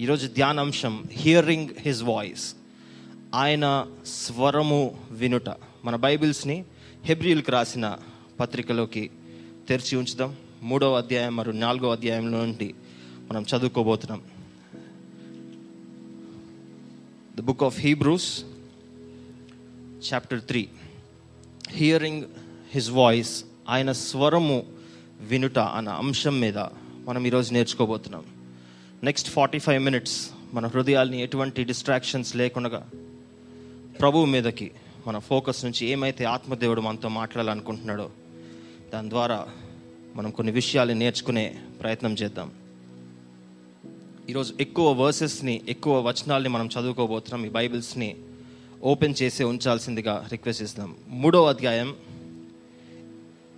ఈరోజు ధ్యానాంశం hearing his voice. ఆయన స్వరము వినుట. మన బైబిల్స్ని హెబ్రియల్కి రాసిన పత్రికలోకి తెరిచి ఉంచుదాం. మూడవ అధ్యాయం మరియు నాలుగో అధ్యాయంలో నుండి మనం చదువుకోబోతున్నాం. The book of Hebrews chapter three hearing his voice ఆయన స్వరము వినుట అన్న అంశం మీద మనం ఈరోజు నేర్చుకోబోతున్నాం. నెక్స్ట్ ఫార్టీ ఫైవ్ మినిట్స్ మన హృదయాల్ని ఎటువంటి డిస్ట్రాక్షన్స్ లేకుండా ప్రభువు మీదకి మన ఫోకస్ నుంచి ఏమైతే ఆత్మదేవుడు మనతో మాట్లాడాలనుకుంటున్నాడో దాని ద్వారా మనం కొన్ని విషయాలు నేర్చుకునే ప్రయత్నం చేద్దాం. ఈరోజు ఎక్కువ వర్సెస్ని ఎక్కువ వచనాల్ని మనం చదువుకోబోతున్నాం. ఈ బైబిల్స్ని ఓపెన్ చేసి ఉంచాల్సిందిగా రిక్వెస్ట్ చేస్తున్నాం. మూడో అధ్యాయం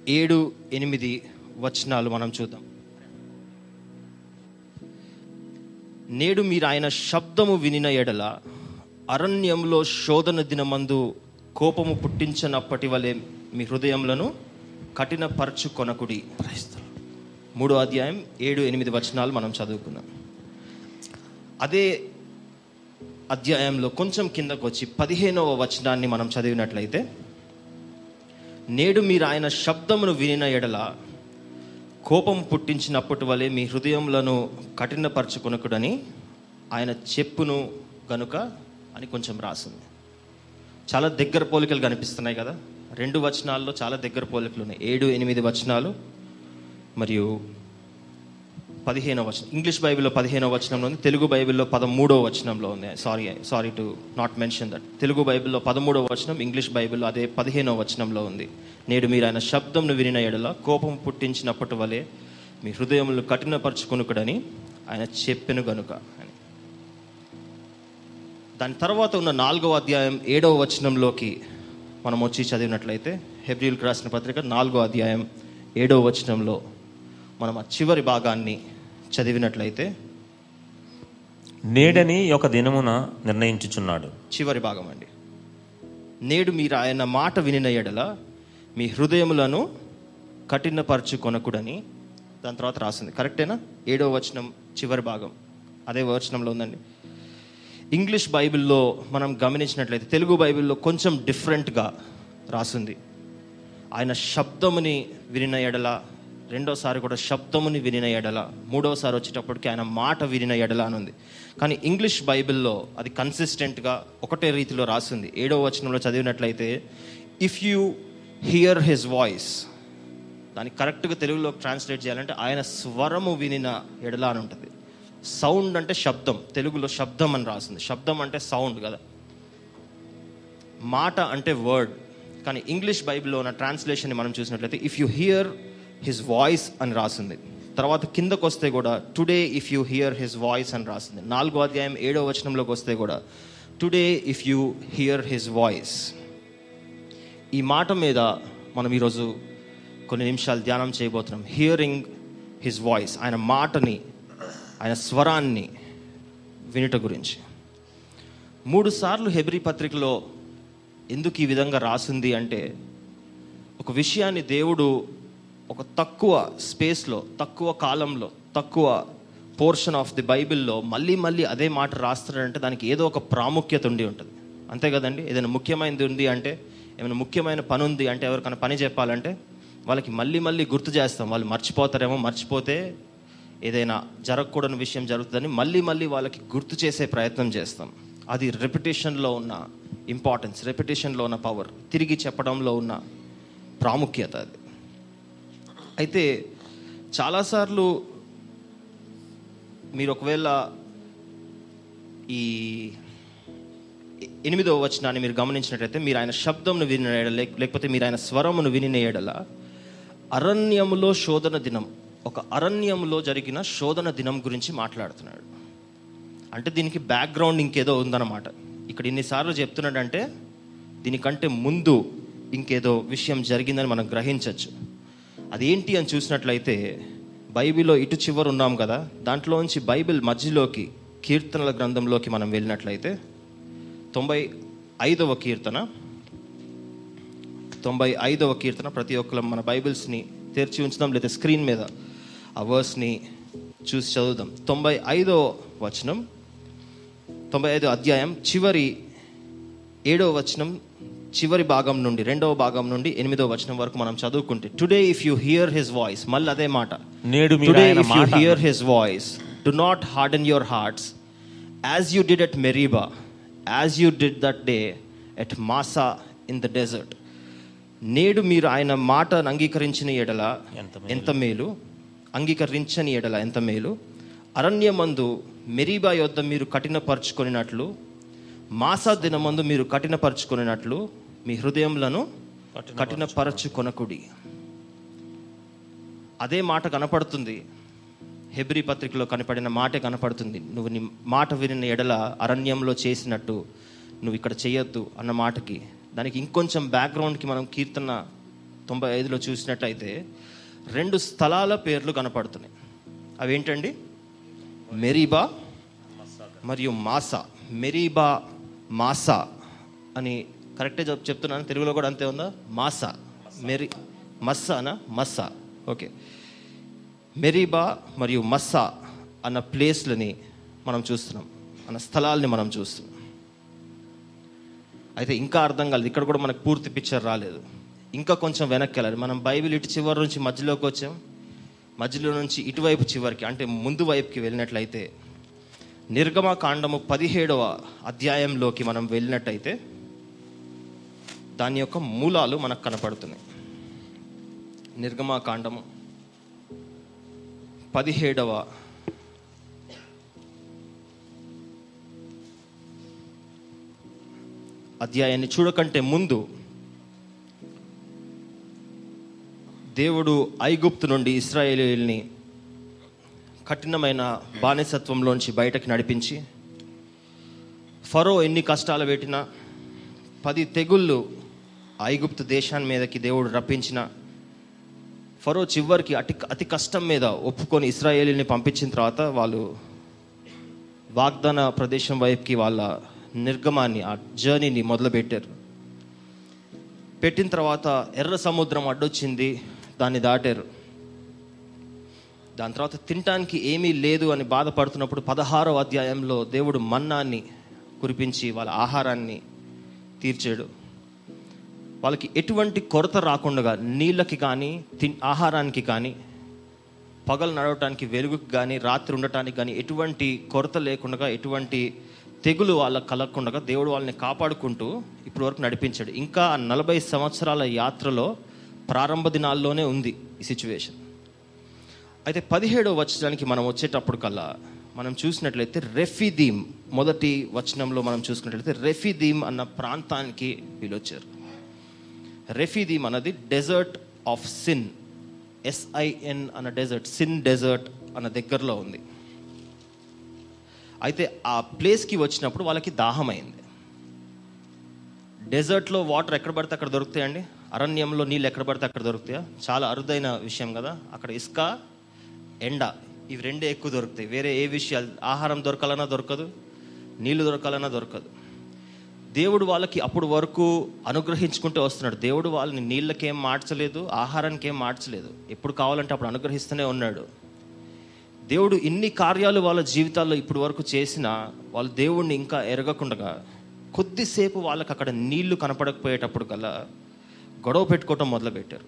ఏడు ఎనిమిది వచనాలు మనం చూద్దాం. నేడు మీరు ఆయన శబ్దము వినిన ఎడల అరణ్యంలో శోధన దినమందు కోపము పుట్టించనప్పటి వలె మీ హృదయములను కఠినపరచుకొనకుడి. మూడో అధ్యాయం ఏడు ఎనిమిది వచనాలు మనం చదువుకున్నాం అదే అధ్యాయంలో కొంచెం కిందకు వచ్చి పదిహేనవ వచనాన్ని మనం చదివినట్లయితే నేడు మీరు ఆయన శబ్దమును వినిన ఎడల కోపం పుట్టించినప్పటి వలె మీ హృదయములను కఠినపరచుకొనకుడని ఆయన చెప్పును గనుక అని కొంచెం రాసింది. చాలా దగ్గర పోలికలు కనిపిస్తున్నాయి కదా. రెండు వచనాల్లో చాలా దగ్గర పోలికలు ఉన్నాయి. ఏడు ఎనిమిది వచనాలు మరియు పదిహేనవ వచనం. ఇంగ్లీష్ బైబిల్లో పదిహేనవ వచనంలో ఉంది. తెలుగు బైబిల్లో పదమూడవ వచనంలో ఉంది. Sorry sorry to not mention that Telugu బైబిల్లో పదమూడవ వచనం ఇంగ్లీష్ బైబిల్లో అదే పదిహేనవ వచనంలో ఉంది. నేడు మీరు ఆయన శబ్దంను వినిన ఎడల కోపం పుట్టించినప్పటి వలె మీ హృదయములు కఠినపరచుకొనుకుడని ఆయన చెప్పెను గనుక అని. దాని తర్వాత ఉన్న నాలుగవ అధ్యాయం ఏడవ వచనంలోకి మనం వచ్చి చదివినట్లయితే హెబ్రిల్కి రాసిన పత్రిక నాలుగో అధ్యాయం ఏడవ వచనంలో మనం ఆ చివరి భాగాన్ని చదివినట్లయితే నేడని ఒక దినమున నిర్ణయించుచున్నాడు. చివరి భాగం అండి. నేడు మీరు ఆయన మాట వినిన ఎడల మీ హృదయములను కఠినపరచుకొనకుడని దాని తర్వాత రాసింది. కరెక్టేనా? ఏడవ వచనం చివరి భాగం. అదే వచనంలో ఉందండి. ఇంగ్లీష్ బైబిల్లో మనం గమనించినట్లయితే తెలుగు బైబిల్లో కొంచెం డిఫరెంట్గా రాసింది. ఆయన శబ్దముని వినిన ఎడల రెండోసారి కూడా శబ్దముని వినిన ఎడల మూడోసారి వచ్చేటప్పటికి ఆయన మాట వినిన ఎడల అని ఉంది. కానీ ఇంగ్లీష్ బైబిల్లో అది కన్సిస్టెంట్గా ఒకటే రీతిలో రాసింది. ఏడవ వచనంలో చదివినట్లయితే if you hear his voice దాన్ని కరెక్ట్గా తెలుగులో ట్రాన్స్లేట్ చేయాలంటే ఆయన స్వరము వినిన ఎడల అని ఉంటుంది. సౌండ్ అంటే శబ్దం. తెలుగులో శబ్దం అని రాసింది. శబ్దం అంటే సౌండ్ కదా. మాట అంటే వర్డ్ కానీ ఇంగ్లీష్ బైబిల్లో ఉన్న ట్రాన్స్లేషన్ మనం చూసినట్లయితే if you hear his voice అని రాసింది. తర్వాత కిందకు వస్తే కూడా today if you hear his voice అని రాసింది. నాలుగో అధ్యాయం ఏడో వచనంలోకి వస్తే కూడా today if you hear his voice ఈ మాట మీద మనం ఈరోజు కొన్ని నిమిషాలు ధ్యానం చేయబోతున్నాం. హియరింగ్ హిస్ వాయిస్ ఆయన మాటని ఆయన స్వరాన్ని వినుట గురించి. మూడు సార్లు హెబ్రి పత్రికలో ఎందుకు ఈ విధంగా రాసింది అంటే ఒక విషయాన్ని దేవుడు ఒక తక్కువ స్పేస్లో తక్కువ కాలంలో తక్కువ పోర్షన్ ఆఫ్ ది బైబిల్లో మళ్ళీ మళ్ళీ అదే మాట రాస్తాడంటే దానికి ఏదో ఒక ప్రాముఖ్యత ఉండి ఉంటుంది. అంతే కదండి? ఏదైనా ముఖ్యమైనది ఉంది అంటే ఏమైనా ముఖ్యమైన పని ఉంది అంటే ఎవరికైనా పని చెప్పాలంటే వాళ్ళకి మళ్ళీ మళ్ళీ గుర్తు చేస్తాం. వాళ్ళు మర్చిపోతారేమో మర్చిపోతే ఏదైనా జరగకూడని విషయం జరుగుతుందని మళ్ళీ మళ్ళీ వాళ్ళకి గుర్తు చేసే ప్రయత్నం చేస్తాం. అది రెప్యుటేషన్లో ఉన్న ఇంపార్టెన్స్ రెప్యుటేషన్లో ఉన్న పవర్ తిరిగి చెప్పడంలో ఉన్న ప్రాముఖ్యత అది. అయితే చాలాసార్లు మీరు ఒకవేళ ఈ ఎనిమిదవ వచనాన్ని మీరు గమనించినట్లయితే మీరు ఆయన శబ్దంను విని లేకపోతే మీరు ఆయన స్వరమును విని ఎడల అరణ్యములో శోధన దినం ఒక అరణ్యంలో జరిగిన శోధన దినం గురించి మాట్లాడుతున్నాడు. అంటే దీనికి బ్యాక్గ్రౌండ్ ఇంకేదో ఉందన్నమాట. ఇక్కడ ఇన్నిసార్లు చెప్తున్నాడంటే దీనికంటే ముందు ఇంకేదో విషయం జరిగిందని మనం గ్రహించవచ్చు అదేంటి అని చూసినట్లయితే బైబిల్లో ఇటు చివరు ఉన్నాం కదా దాంట్లోంచి బైబిల్ మధ్యలోకి కీర్తనల గ్రంథంలోకి మనం వెళ్ళినట్లయితే తొంభై ఐదవ కీర్తన తొంభై ఐదవ కీర్తన ప్రతి ఒక్కరు మన బైబిల్స్ని తెరిచి ఉంచుదాం లేదా స్క్రీన్ మీద ఆ వర్స్ని చూసి చదువుదాం. తొంభై ఐదో వచనం తొంభై ఐదు అధ్యాయం చివరి ఏడవ వచనం చివరి భాగం నుండి రెండవ భాగం నుండి ఎనిమిదవ వచనం వరకు మనం చదువుకుంటే today if you hear his voice మళ్ళీ అదే మాట నేడు today if you hear his voice do not harden your hearts as you did at Meribah as you did that day at Massah in the desert నేడు మీరు ఆయన మాటను అంగీకరించిన ఎడల ఎంత ఎంత మేలు? అంగీకరించని ఎడల ఎంత మేలు? అరణ్యమందు మెరీబా యొద్ద మీరు కఠినపరుచుకొనినట్లు మాసా దినమందు మీరు కఠినపరుచుకొనినట్లు మీ హృదయములను కఠినపరచుకొనకుడి. అదే మాట కనపడుతుంది. హెబ్రి పత్రికలో కనపడిన మాటే కనపడుతుంది. నువ్వు నీ మాట వినిన ఎడల అరణ్యంలో చేసినట్టు నువ్వు ఇక్కడ చేయొద్దు అన్న మాటకి. దానికి ఇంకొంచెం బ్యాక్గ్రౌండ్కి మనం కీర్తన తొంభై ఐదులో చూసినట్టయితే రెండు స్థలాల పేర్లు కనపడుతున్నాయి. అవేంటండి? మెరీబా మరియు మాసా. మెరీబా మాసా అని కరెక్టే చెప్తున్నాను. తెలుగులో కూడా అంతే ఉందా? మాసా. మెరి మస్సానా మస్సా. ఓకే. మెరీబా మరియు మస్సా అన్న ప్లేస్లని మనం చూస్తున్నాం. అన్న స్థలాల్ని మనం చూస్తున్నాం. అయితే ఇంకా అర్థం కాలేదు. ఇక్కడ కూడా మనకు పూర్తి పిక్చర్ రాలేదు. ఇంకా కొంచెం వెనక్కి వెళ్ళాలి. మనం బైబిల్ ఇటు చివరి నుంచి మధ్యలోకి వచ్చాం. మధ్యలో నుంచి ఇటువైపు చివరికి అంటే ముందు వైపుకి వెళ్ళినట్లయితే నిర్గమ కాండము పదిహేడవ అధ్యాయంలోకి మనం వెళ్ళినట్టయితే దాని యొక్క మూలాలు మనకు కనపడుతున్నాయి. నిర్గమాకాండము పదిహేడవ అధ్యాయాన్ని చూడకంటే ముందు దేవుడు ఐగుప్తు నుండి ఇస్రాయేలీల్ని కఠినమైన బానిసత్వంలోంచి బయటకు నడిపించి ఫరో ఎన్ని కష్టాలు పెట్టినా పది తెగుళ్ళు ఐగుప్తు దేశాన్ని మీదకి దేవుడు రప్పించిన ఫరో చివరికి అతి అతి కష్టం మీద ఒప్పుకొని ఇస్రాయేలీని పంపించిన తర్వాత వాళ్ళు వాగ్దాన ప్రదేశం వైపుకి వాళ్ళ నిర్గమాన్ని ఆ జర్నీని మొదలుపెట్టారు. పెట్టిన తర్వాత ఎర్ర సముద్రం అడ్డొచ్చింది దాన్ని దాటారు. దాని తర్వాత తినటానికి ఏమీ లేదు అని బాధపడుతున్నప్పుడు పదహారో అధ్యాయంలో దేవుడు మన్నాన్ని కురిపించి వాళ్ళ ఆహారాన్ని తీర్చాడు. వాళ్ళకి ఎటువంటి కొరత రాకుండా నీళ్ళకి కానీ తి ఆహారానికి కానీ పగలు నడవటానికి వెలుగుకి కానీ రాత్రి ఉండటానికి కానీ ఎటువంటి కొరత లేకుండా ఎటువంటి తెగులు వాళ్ళకి కలగకుండా దేవుడు వాళ్ళని కాపాడుకుంటూ ఇప్పటి వరకు నడిపించాడు. ఇంకా నలభై సంవత్సరాల యాత్రలో ప్రారంభ దినాల్లోనే ఉంది ఈ సిచ్యువేషన్. అయితే పదిహేడో వచనానికి మనం వచ్చేటప్పుడు కల్లా మనం చూసినట్లయితే రెఫిదీమ్ మొదటి వచనంలో మనం చూసుకున్నట్లయితే రెఫిదీమ్ అన్న ప్రాంతానికి వీళ్ళు వచ్చారు రెఫీదీమ్ అన్నది desert of sin S I desert sin desert అన్న దగ్గరలో ఉంది. అయితే ఆ ప్లేస్కి వచ్చినప్పుడు వాళ్ళకి దాహం అయింది. డెజర్ట్లో వాటర్ ఎక్కడ పడితే అక్కడ దొరుకుతాయండి? అరణ్యంలో నీళ్ళు ఎక్కడ పడితే అక్కడ దొరుకుతాయా? చాలా అరుదైన విషయం కదా. అక్కడ ఇసుక ఎండ ఇవి రెండే ఎక్కువ దొరుకుతాయి. వేరే ఏ విషయాలు? ఆహారం దొరకాలన్నా దొరకదు నీళ్ళు దొరకాలన్నా దొరకదు. దేవుడు వాళ్ళకి అప్పుడు వరకు అనుగ్రహించుకుంటూ వస్తున్నాడు. దేవుడు వాళ్ళని నీళ్ళకేం మార్చలేదు ఆహారానికి ఏం మార్చలేదు. ఎప్పుడు కావాలంటే అప్పుడు అనుగ్రహిస్తూనే ఉన్నాడు. దేవుడు ఇన్ని కార్యాలు వాళ్ళ జీవితాల్లో ఇప్పటి వరకు చేసినా వాళ్ళు దేవుణ్ణి ఇంకా ఎరగకుండా కొద్దిసేపు వాళ్ళకి అక్కడ నీళ్ళు కనపడకపోయేటప్పుడు కల్లా గొడవ పెట్టుకోవటం మొదలుపెట్టారు.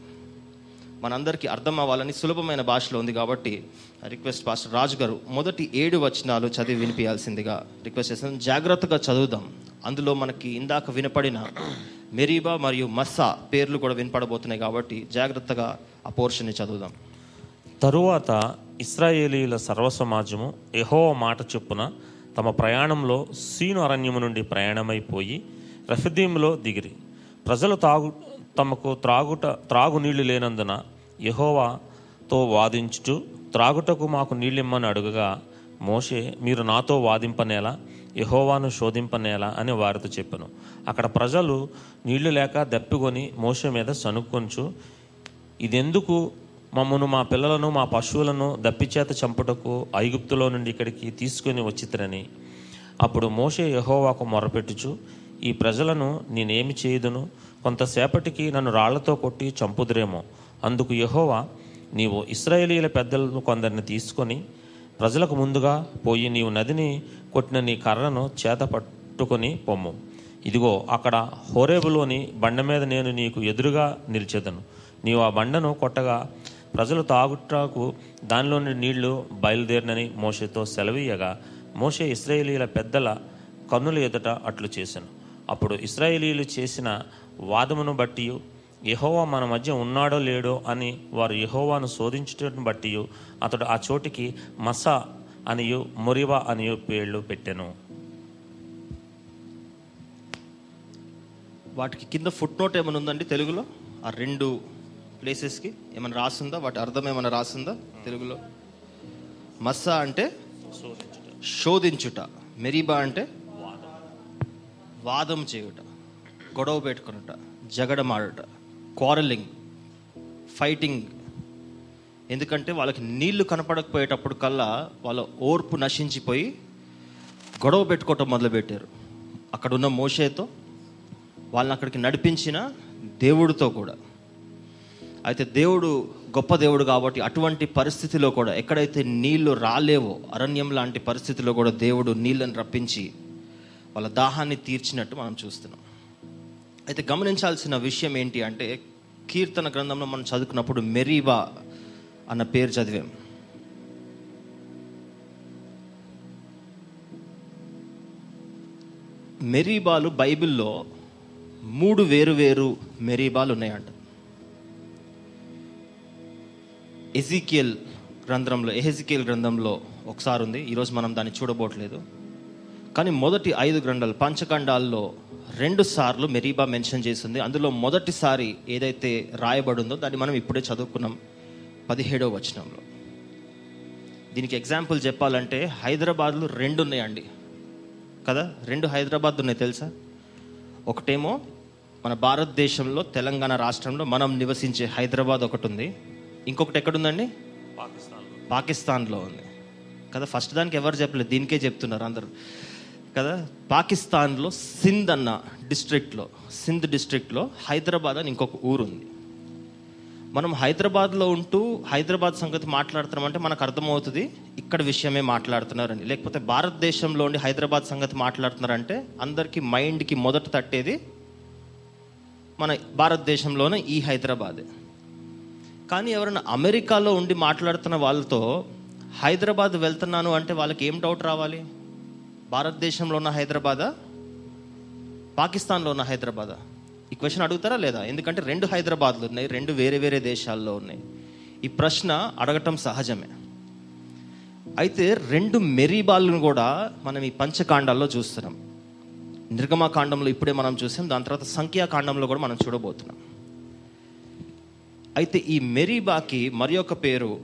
మనందరికీ అర్థం అవ్వాలని సులభమైన భాషలో ఉంది కాబట్టి రిక్వెస్ట్ పాస్టర్ రాజు గారు మొదటి ఏడు వచనాలు చదివి వినిపించాల్సిందిగా రిక్వెస్ట్ చేస్తాను జాగ్రత్తగా చదువుదాం. అందులో మనకి ఇందాక వినపడిన మెరీబా మరియు మస్సా పేర్లు కూడా వినపడబోతున్నాయి కాబట్టి జాగ్రత్తగా ఆ పోర్షన్ని చదువుదాం. తరువాత ఇస్రాయేలీల సర్వసమాజము ఎహో మాట చొప్పున తమ ప్రయాణంలో సీను అరణ్యము నుండి ప్రయాణమైపోయి రఫిదీంలో దిగిరి. ప్రజలు తాగు తమకు త్రాగుట త్రాగునీళ్ళు లేనందున యహోవాతో వాదించుచు త్రాగుటకు మాకు నీళ్ళిమ్మని అడుగగా మోషే మీరు నాతో వాదింపనేలా? యహోవాను శోధింపనేలా అని వారితో చెప్పాను. అక్కడ ప్రజలు నీళ్ళు లేక దప్పికొని మోస మీద సనుక్కొంచు ఇదెందుకు మమ్మను మా పిల్లలను మా పశువులను దప్పిచేత చంపుటకు ఐగుప్తులో నుండి ఇక్కడికి తీసుకుని వచ్చితరని? అప్పుడు మోషే యహోవాకు మొరపెట్టుచు ఈ ప్రజలను నేనేమి చేయదును? కొంతసేపటికి నన్ను రాళ్ళతో కొట్టి చంపుదురేమో. అందుకు యహోవా నీవు ఇస్రాయేలీల పెద్దలను కొందరిని తీసుకొని ప్రజలకు ముందుగా పోయి నీవు నదిని కొట్టిన నీ కర్రను చేత పట్టుకొని పొమ్ము. ఇదిగో అక్కడ హోరేబులోని బండ మీద నేను నీకు ఎదురుగా నిలిచెదను. నీవు ఆ బండను కొట్టగా ప్రజలు తాగుటకు దానిలోని నీళ్ళు బయలుదేరినని మోషేతో సెలవీయగా మోషే ఇస్రాయేలీల పెద్దల కన్నుల ఎదుట అట్లు చేశాను. అప్పుడు ఇస్రాయేలీలు చేసిన వాదమును బట్టి యహోవా మన మధ్య ఉన్నాడో లేడో అని వారు యహోవాను శోధించుటను బట్టి అతడు ఆ చోటికి మసా అనియు మురివ అనియు పేర్లు పెట్టెను. వాటికి కింద ఫుట్ నోట్ ఏమైనా ఉందండి తెలుగులో? ఆ రెండు ప్లేసెస్కి ఏమైనా రాసిందా? వాటి అర్థం ఏమైనా రాసిందా తెలుగులో? మస్సా అంటే శోధించుట. మెరీబా అంటే వాదం చేయుట. గొడవ పెట్టుకునుట. జగడమాడుట క్వారలింగ్ ఫైటింగ్ ఎందుకంటే వాళ్ళకి నీళ్ళు కనపడకపోయేటప్పుడు కల్లా వాళ్ళ ఓర్పు నశించిపోయి గొడవ పెట్టుకోవటం మొదలుపెట్టారు. అక్కడ ఉన్న మోషేతో వాళ్ళని అక్కడికి నడిపించిన దేవుడితో కూడా. అయితే దేవుడు గొప్ప దేవుడు కాబట్టి అటువంటి పరిస్థితిలో కూడా ఎక్కడైతే నీళ్ళు రాలేవో అరణ్యం లాంటి పరిస్థితిలో కూడా దేవుడు నీళ్ళని రప్పించి వాళ్ళ దాహాన్ని తీర్చినట్టు మనం చూస్తున్నాం. అయితే గమనించాల్సిన విషయం ఏంటి అంటే కీర్తన గ్రంథంలో మనం చదువుకున్నప్పుడు మెరీబా అన్న పేరు చదివాం. మెరీబాలు బైబిల్లో మూడు వేరు వేరు మెరీబాలు ఉన్నాయంట. ఎజికియల్ గ్రంథంలో ఎహెజికియల్ గ్రంథంలో ఒకసారి ఉంది ఈరోజు మనం దాన్ని చూడబోట్లేదు కానీ మొదటి ఐదు గ్రంథాలు పంచఖండాల్లో రెండు సార్లు మెరీబా మెన్షన్ చేసింది. అందులో మొదటిసారి ఏదైతే రాయబడిందో దాన్ని మనం ఇప్పుడే చదువుకున్నాం. పదిహేడవ వచనంలో. దీనికి ఎగ్జాంపుల్ చెప్పాలంటే హైదరాబాద్లో రెండు ఉన్నాయండి. కదా? రెండు హైదరాబాద్ ఉన్నాయి తెలుసా? ఒకటేమో మన భారతదేశంలో తెలంగాణ రాష్ట్రంలో మనం నివసించే హైదరాబాద్ ఒకటి ఉంది. ఇంకొకటి ఎక్కడుందండి? పాకిస్తాన్లో. ఉంది. కదా? ఫస్ట్ దానికి ఎవరు చెప్పలేదు? దీనికే చెప్తున్నారు అందరూ. కదా? పాకిస్తాన్లో సింధ్ అన్న డిస్ట్రిక్ట్లో సింధ్ డిస్ట్రిక్ట్లో హైదరాబాద్ అని ఇంకొక ఊరు ఉంది. మనం హైదరాబాద్లో ఉంటూ హైదరాబాద్ సంగతి మాట్లాడుతున్నామంటే మనకు అర్థమవుతుంది ఇక్కడ విషయమే మాట్లాడుతున్నారని. లేకపోతే భారతదేశంలో ఉండి హైదరాబాద్ సంగతి మాట్లాడుతున్నారంటే అందరికీ మైండ్కి మొదట తట్టేది మన భారతదేశంలోనే ఈ హైదరాబాదే. కానీ ఎవరైనా అమెరికాలో ఉండి మాట్లాడుతున్న వాళ్ళతో హైదరాబాద్ వెళ్తున్నాను అంటే వాళ్ళకి ఏం డౌట్ రావాలి? భారతదేశంలో ఉన్న హైదరాబాదా? పాకిస్తాన్లో ఉన్న హైదరాబాదా? ఈ క్వశ్చన్ అడుగుతారా లేదా? ఎందుకంటే రెండు హైదరాబాద్లు ఉన్నాయి రెండు వేరే వేరే దేశాల్లో ఉన్నాయి. ఈ ప్రశ్న అడగటం సహజమే. అయితే రెండు మెరీబాల్ను కూడా మనం ఈ పంచకాండాల్లో చూస్తున్నాం. నిర్గమకాండంలో ఇప్పుడే మనం చూసాం దాని తర్వాత సంఖ్యాకాండంలో కూడా మనం చూడబోతున్నాం. అయితే ఈ మెరీబాకి మరి ఒక పేరు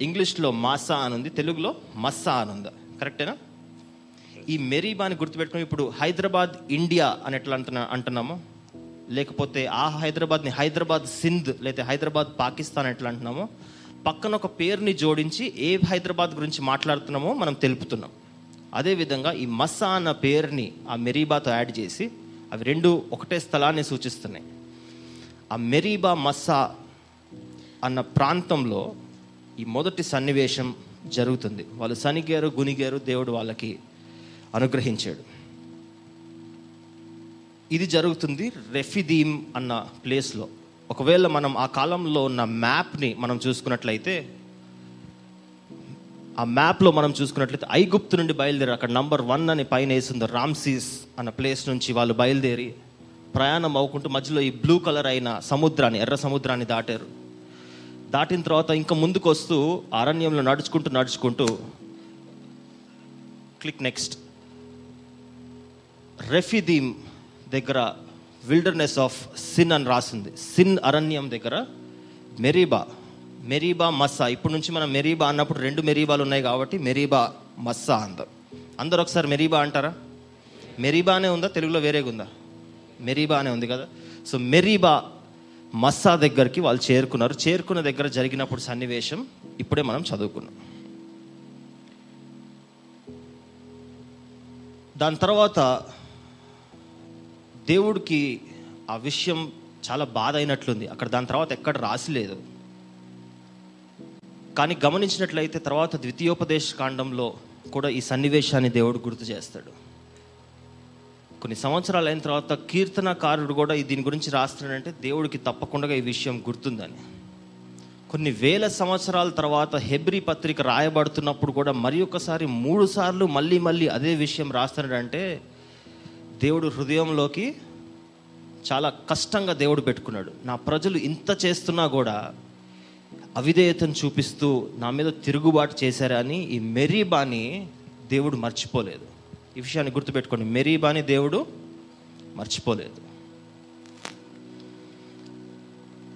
ఇంగ్లీష్లో మాసా అని ఉంది తెలుగులో మస్సా అని ఉంది కరెక్టేనా? ఈ మెరీబాని గుర్తుపెట్టుకుని ఇప్పుడు హైదరాబాద్ ఇండియా అని ఎట్లా అంటున్నా అంటున్నాము? లేకపోతే ఆ హైదరాబాద్ని హైదరాబాద్ సింధ్ లేకపోతే హైదరాబాద్ పాకిస్తాన్ ఎట్లా అంటున్నామో పక్కన ఒక పేరుని జోడించి ఏ హైదరాబాద్ గురించి మాట్లాడుతున్నామో మనం తెలుపుతున్నాం. అదేవిధంగా ఈ మస్సా అన్న పేరుని ఆ మెరీబాతో యాడ్ చేసి అవి రెండు ఒకటే స్థలాన్ని సూచిస్తున్నాయి. ఆ మెరీబా మస్సా అన్న ప్రాంతంలో ఈ మొదటి సన్నివేశం జరుగుతుంది. వాళ్ళు సనిగారు గునిగారు దేవుడు వాళ్ళకి అనుగ్రహించాడు. ఇది జరుగుతుంది రెఫిదీమ్ అన్న ప్లేస్లో. ఒకవేళ మనం ఆ కాలంలో ఉన్న మ్యాప్ని మనం చూసుకున్నట్లయితే ఆ మ్యాప్లో మనం చూసుకున్నట్లయితే ఐగుప్తు నుండి బయలుదేరి అక్కడ నంబర్ వన్ అని పైన వేసింది రామ్సీస్ అన్న ప్లేస్ నుంచి వాళ్ళు బయలుదేరి ప్రయాణం అవుకుంటూ మధ్యలో ఈ బ్లూ కలర్ అయిన సముద్రాన్ని ఎర్ర సముద్రాన్ని దాటారు. దాటిన తర్వాత ఇంకా ముందుకు వస్తూ అరణ్యంలో నడుచుకుంటూ నడుచుకుంటూ క్లిక్ నెక్స్ట్. రెఫిదీమ్ దగ్గర విల్డర్నెస్ ఆఫ్ సిన్ అని రాసింది. సిన్ అరణ్యం దగ్గర మెరీబా మెరీబా మస్సా. ఇప్పటి నుంచి మనం మెరీబా అన్నప్పుడు రెండు మెరీబాలు ఉన్నాయి కాబట్టి మెరీబా మస్సా అందరు అందరు ఒకసారి మెరీబా అంటారా? మెరీబానే ఉందా? తెలుగులో వేరేగా ఉందా? మెరీబానే ఉంది కదా. సో మెరీబా మస్సా దగ్గరికి వాళ్ళు చేరుకున్నారు. చేరుకున్న దగ్గర జరిగినప్పుడు సన్నివేశం ఇప్పుడే మనం చదువుకున్నాం. దాని తర్వాత దేవుడికి ఆ విషయం చాలా బాధ అయినట్లుంది. అక్కడ దాని తర్వాత ఎక్కడ రాసిలేదు కానీ గమనించినట్లయితే తర్వాత ద్వితీయోపదేశ కాండంలో కూడా ఈ సన్నివేశాన్ని దేవుడు గుర్తు చేస్తాడు. కొన్ని సంవత్సరాలు అయిన తర్వాత కీర్తనకారుడు కూడా దీని గురించి రాస్తున్నాడంటే దేవుడికి తప్పకుండా ఈ విషయం గుర్తుందని. కొన్ని వేల సంవత్సరాల తర్వాత హెబ్రి పత్రిక రాయబడుతున్నప్పుడు కూడా మరి ఒకసారి మూడు సార్లు మళ్ళీ మళ్ళీ అదే విషయం రాస్తున్నాడంటే దేవుడు హృదయంలోకి చాలా కష్టంగా దేవుడు పెట్టుకున్నాడు. నా ప్రజలు ఇంత చేస్తున్నా కూడా అవిధేయతను చూపిస్తూ నా మీద తిరుగుబాటు చేశారని ఈ మెరీబాని దేవుడు మర్చిపోలేదు. ఈ విషయాన్ని గుర్తుపెట్టుకోండి. మెరీబాని దేవుడు మర్చిపోలేదు.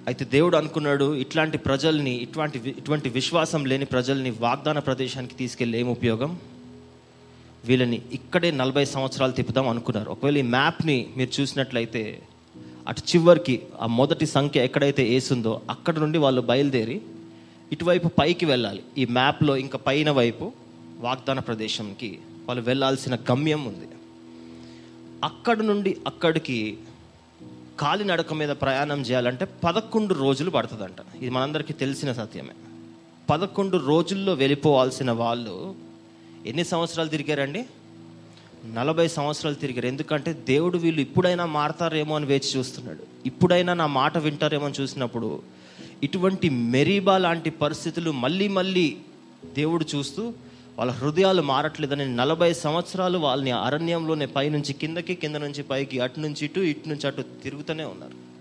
అయితే దేవుడు అనుకున్నాడు ఇట్లాంటి ప్రజల్ని ఇట్లాంటి ఇటువంటి విశ్వాసం లేని ప్రజల్ని వాగ్దాన ప్రదేశానికి తీసుకెళ్ళి ఏం ఉపయోగం? వీళ్ళని ఇక్కడే నలభై సంవత్సరాలు తిప్పుదాం అనుకున్నారు. ఒకవేళ ఈ మ్యాప్ని మీరు చూసినట్లయితే అటు చివరికి ఆ మొదటి సంఖ్య ఎక్కడైతే వేసిందో అక్కడ నుండి వాళ్ళు బయలుదేరి ఇటువైపు పైకి వెళ్ళాలి. ఈ మ్యాప్లో ఇంకా పైన వైపు వాగ్దాన ప్రదేశంకి వాళ్ళు వెళ్ళాల్సిన గమ్యం ఉంది. అక్కడ నుండి అక్కడికి కాలినడక మీద ప్రయాణం చేయాలంటే పదకొండు రోజులు పడుతుందంట. ఇది మనందరికీ తెలిసిన సత్యమే. పదకొండు రోజుల్లో వెళ్ళిపోవాల్సిన వాళ్ళు ఎన్ని సంవత్సరాలు తిరిగారండి? నలభై సంవత్సరాలు తిరిగారు. ఎందుకంటే దేవుడు వీళ్ళు ఇప్పుడైనా మారతారేమో అని వేచి చూస్తున్నాడు. ఇప్పుడైనా నా మాట వింటారేమో అని చూసినప్పుడు ఇటువంటి మెరీబా లాంటి పరిస్థితులు మళ్ళీ మళ్ళీ దేవుడు చూస్తూ వాళ్ళ హృదయాలు మారట్లేదని నలభై సంవత్సరాలు వాళ్ళని అరణ్యంలోనే పైనుంచి కిందకి కింద నుంచి పైకి అటు నుంచి ఇటు ఇటు నుంచి అటు తిరుగుతూనే ఉన్నారు.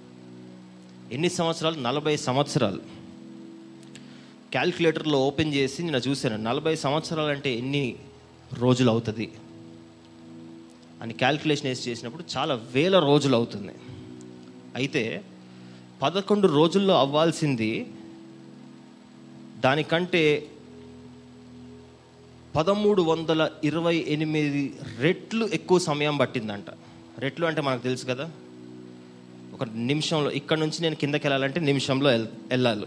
ఎన్ని సంవత్సరాలు? నలభై సంవత్సరాలు. క్యాల్కులేటర్లో ఓపెన్ చేసి నేను చూశాను. నలభై సంవత్సరాలు అంటే ఎన్ని రోజులు అవుతుంది? అని క్యాల్కులేషన్ వేసి చేసినప్పుడు చాలా వేల రోజులు అవుతుంది. అయితే పదకొండు రోజుల్లో అవ్వాల్సింది దానికంటే పదమూడు వందల ఇరవై ఎనిమిది రెట్లు ఎక్కువ సమయం పట్టిందంట. రెట్లు అంటే మనకు తెలుసు కదా? ఒక నిమిషంలో ఇక్కడ నుంచి నేను కిందకి వెళ్ళాలంటే నిమిషంలో వెళ్ళాలి.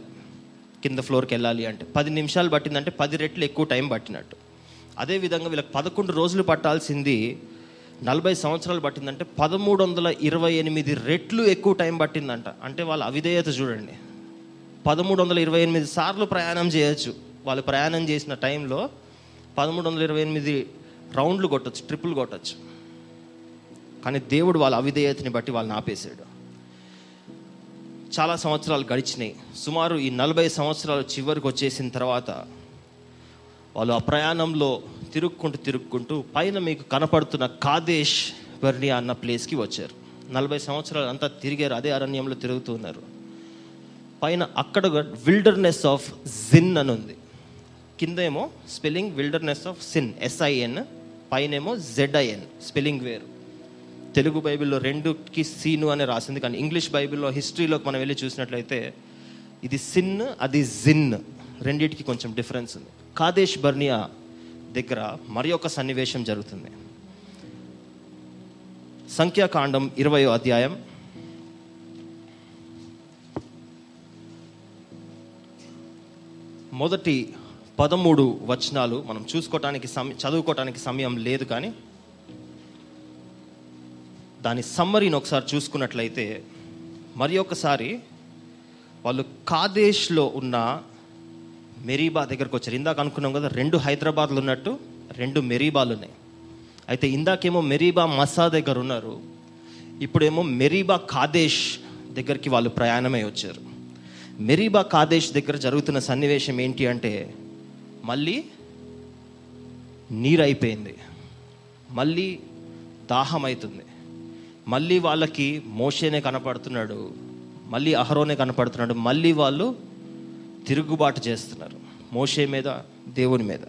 కింద ఫ్లోర్కి వెళ్ళాలి అంటే పది నిమిషాలు పట్టిందంటే పది రెట్లు ఎక్కువ టైం పట్టినట్టు. అదేవిధంగా వీళ్ళకి పదకొండు రోజులు పట్టాల్సింది నలభై సంవత్సరాలు పట్టిందంటే పదమూడు వందల ఇరవై ఎనిమిది రెట్లు ఎక్కువ టైం పట్టిందంట. అంటే వాళ్ళ అవిధేయత చూడండి. పదమూడు వందల ఇరవై ఎనిమిది సార్లు ప్రయాణం చేయొచ్చు. వాళ్ళు ప్రయాణం చేసిన టైంలో పదమూడు వందల ఇరవై ఎనిమిది రౌండ్లు కొట్టచ్చు ట్రిపుల్ కొట్టచ్చు. కానీ దేవుడు వాళ్ళ అవిధేయతని బట్టి వాళ్ళని ఆపేశాడు. చాలా సంవత్సరాలు గడిచినాయి. సుమారు ఈ నలభై సంవత్సరాలు చివరికి వచ్చేసిన తర్వాత వాళ్ళు ఆ ప్రయాణంలో తిరుక్కుంటూ తిరుక్కుంటూ పైన మీకు కనపడుతున్న కాదేశ్ వర్ణి అన్న ప్లేస్కి వచ్చారు. నలభై సంవత్సరాలు అంతా తిరిగారు అదే అరణ్యంలో తిరుగుతున్నారు పైన అక్కడ విల్డర్నెస్ ఆఫ్ జిన్ అని ఉంది. కిందేమో spelling wilderness of Sin S I N పైనేమో జెడ్ఐఎన్ spelling వేరు. తెలుగు బైబిల్లో రెండుకి సీను అని రాసింది కానీ ఇంగ్లీష్ బైబిల్లో హిస్టరీలోకి మనం వెళ్ళి చూసినట్లయితే ఇది సిన్ అది జిన్. రెండింటికి కొంచెం డిఫరెన్స్ ఉంది. కాదేశ్ బర్నియా దగ్గర మరి ఒక సన్నివేశం జరుగుతుంది. సంఖ్యాకాండం ఇరవయో అధ్యాయం. మొదటి పదమూడు వచనాలు మనం చూసుకోవటానికి సమయం చదువుకోవటానికి సమయం లేదు కానీ దాని సమ్మరీని ఒకసారి చూసుకున్నట్లయితే మరి ఒకసారి వాళ్ళు కాదేశ్లో ఉన్న మెరీబా దగ్గరకు వచ్చారు. ఇందాక అనుకున్నాం కదా రెండు హైదరాబాద్లు ఉన్నట్టు రెండు మెరీబాలు ఉన్నాయి. అయితే ఇందాకేమో మెరీబా మసా దగ్గర ఉన్నారు. ఇప్పుడేమో మెరీబా కాదేశ్ దగ్గరికి వాళ్ళు ప్రయాణమై వచ్చారు. మెరీబా కాదేశ్ దగ్గర జరుగుతున్న సన్నివేశం ఏంటి అంటే మళ్ళీ నీరు అయిపోయింది మళ్ళీ దాహం అవుతుంది. మళ్ళీ వాళ్ళకి మోషేనే కనపడుతున్నాడు మళ్ళీ అహరోనే కనపడుతున్నాడు మళ్ళీ వాళ్ళు తిరుగుబాటు చేస్తున్నారు మోషే మీద దేవుని మీద.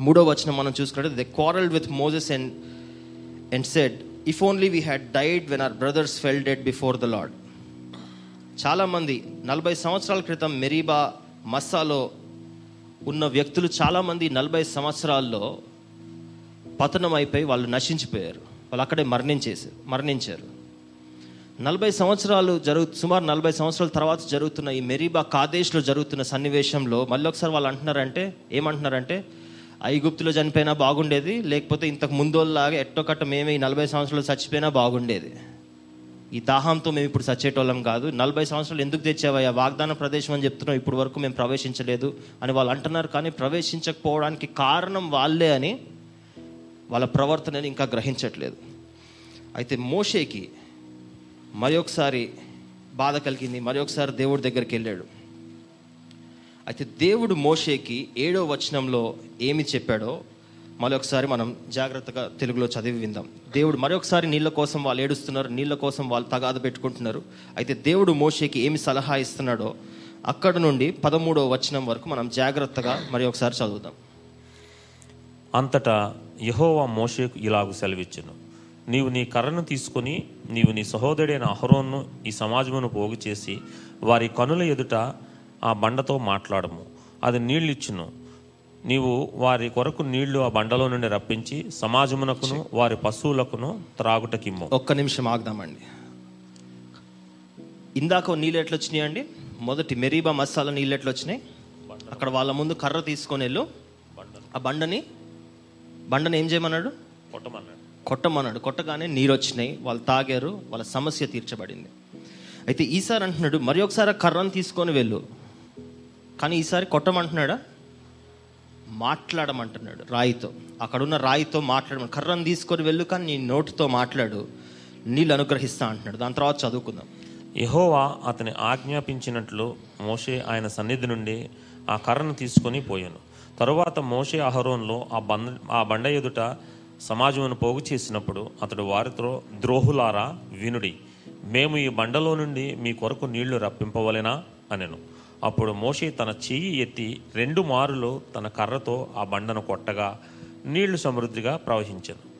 మూడో వచనం మనం చూసుకుంటే they quarrelled with Moses and and said if only we had died when our brothers fell dead before the Lord చాలామంది నలభై సంవత్సరాల క్రితం మెరీబా మస్సాలో ఉన్న వ్యక్తులు చాలామంది నలభై సంవత్సరాల్లో పతనం అయిపోయి వాళ్ళు నశించిపోయారు. వాళ్ళు అక్కడే మరణించేసారు మరణించారు. నలభై సంవత్సరాలు జరుగు సుమారు నలభై సంవత్సరాల తర్వాత జరుగుతున్న ఈ మెరీబా కాదేశ్లో జరుగుతున్న సన్నివేశంలో మళ్ళీ ఒకసారి వాళ్ళు అంటున్నారంటే ఏమంటున్నారంటే ఐగుప్తులో చనిపోయినా బాగుండేది లేకపోతే ఇంతకు ముందోళ్ళలాగా ఎట్టొకట్ట మేమే ఈ నలభై సంవత్సరాలు చచ్చిపోయినా బాగుండేది. ఈ దాహంతో మేము ఇప్పుడు చచ్చేటోళ్ళం కాదు. నలభై సంవత్సరాలు ఎందుకు తెచ్చావయ్యా? వాగ్దాన ప్రదేశం అని చెప్తున్నాం ఇప్పుడు వరకు మేము ప్రవేశించలేదు అని వాళ్ళు అంటున్నారు. కానీ ప్రవేశించకపోవడానికి కారణం వాళ్ళే అని వాళ్ళ ప్రవర్తనని ఇంకా గ్రహించట్లేదు. అయితే మోషేకి మరొకసారి బాధ కలిగింది. మరొకసారి దేవుడి దగ్గరికి వెళ్ళాడు. అయితే దేవుడు మోషేకి ఏడో వచనంలో ఏమి చెప్పాడో మరొకసారి మనం జాగ్రత్తగా తెలుగులో చదివి విందాం. దేవుడు మరొకసారి నీళ్ళ కోసం వాళ్ళు ఏడుస్తున్నారు. నీళ్ళ కోసం వాళ్ళు తగాద పెట్టుకుంటున్నారు. అయితే దేవుడు మోషేకి ఏమి సలహా ఇస్తున్నాడో అక్కడ నుండి పదమూడో వచనం వరకు మనం జాగ్రత్తగా మరి ఒకసారి చదువుదాం. అంతటా యెహోవా మోషేకు ఇలాగు సెలవిచ్చును. నీవు నీ కర్రను తీసుకొని నీవు నీ సహోదరుడైన అహరోన్ను ఈ సమాజమును పోగు చేసి వారి కనుల ఎదుట ఆ బండతో మాట్లాడము. అది నీళ్ళిచ్చును. నీవు వారి కొరకు నీళ్ళు ఆ బండలో నుండి రప్పించి సమాజమునకును వారి పశువులకును త్రాగుటకిమ్ము. ఒక్క నిమిషం ఆగుదామండి. ఇందాక నీళ్ళు ఎట్లా వచ్చినాయండి మొదటి మెరీబా మసాలా నీళ్ళు ఎట్లా వచ్చినాయి అక్కడ వాళ్ళ ముందు కర్ర తీసుకొని వెళ్ళు. ఆ బండని బండని ఏం చేయమన్నాడు? కొట్టమన్నాడు. కొట్టమన్నాడు. కొట్టగానే నీరు వచ్చినాయి వాళ్ళు తాగారు. వాళ్ళ సమస్య తీర్చబడింది. అయితే ఈసారి అంటున్నాడు మరి ఒకసారి కర్రను తీసుకొని వెళ్ళు. కానీ ఈసారి కొట్టమంటున్నాడా? మాట్లాడమంటున్నాడు రాయితో. అక్కడున్న రాయితో మాట్లాడమని కర్రను తీసుకొని వెళ్ళు కానీ నీ నోటితో మాట్లాడు. నీళ్ళు అనుగ్రహిస్తా అంటున్నాడు. దాని తర్వాత చదువుకుందాం. యెహోవా అతని ఆజ్ఞాపించినట్లు మోషే ఆయన సన్నిధి నుండి ఆ కర్రను తీసుకొని పోయాను. తరువాత మోషే అహరోన్లో ఆ బండ ఆ బండ ఎదుట సమాజమును పోగు చేసినప్పుడు అతడు వారితో ద్రోహులారా వినుడి. మేము ఈ బండలో నుండి మీ కొరకు నీళ్ళు రప్పింపవలెనా? అనెను. అప్పుడు మోషే తన చెయ్యి ఎత్తి రెండు మారులు తన కర్రతో ఆ బండను కొట్టగా నీళ్ళు సమృద్ధిగా ప్రవహించను.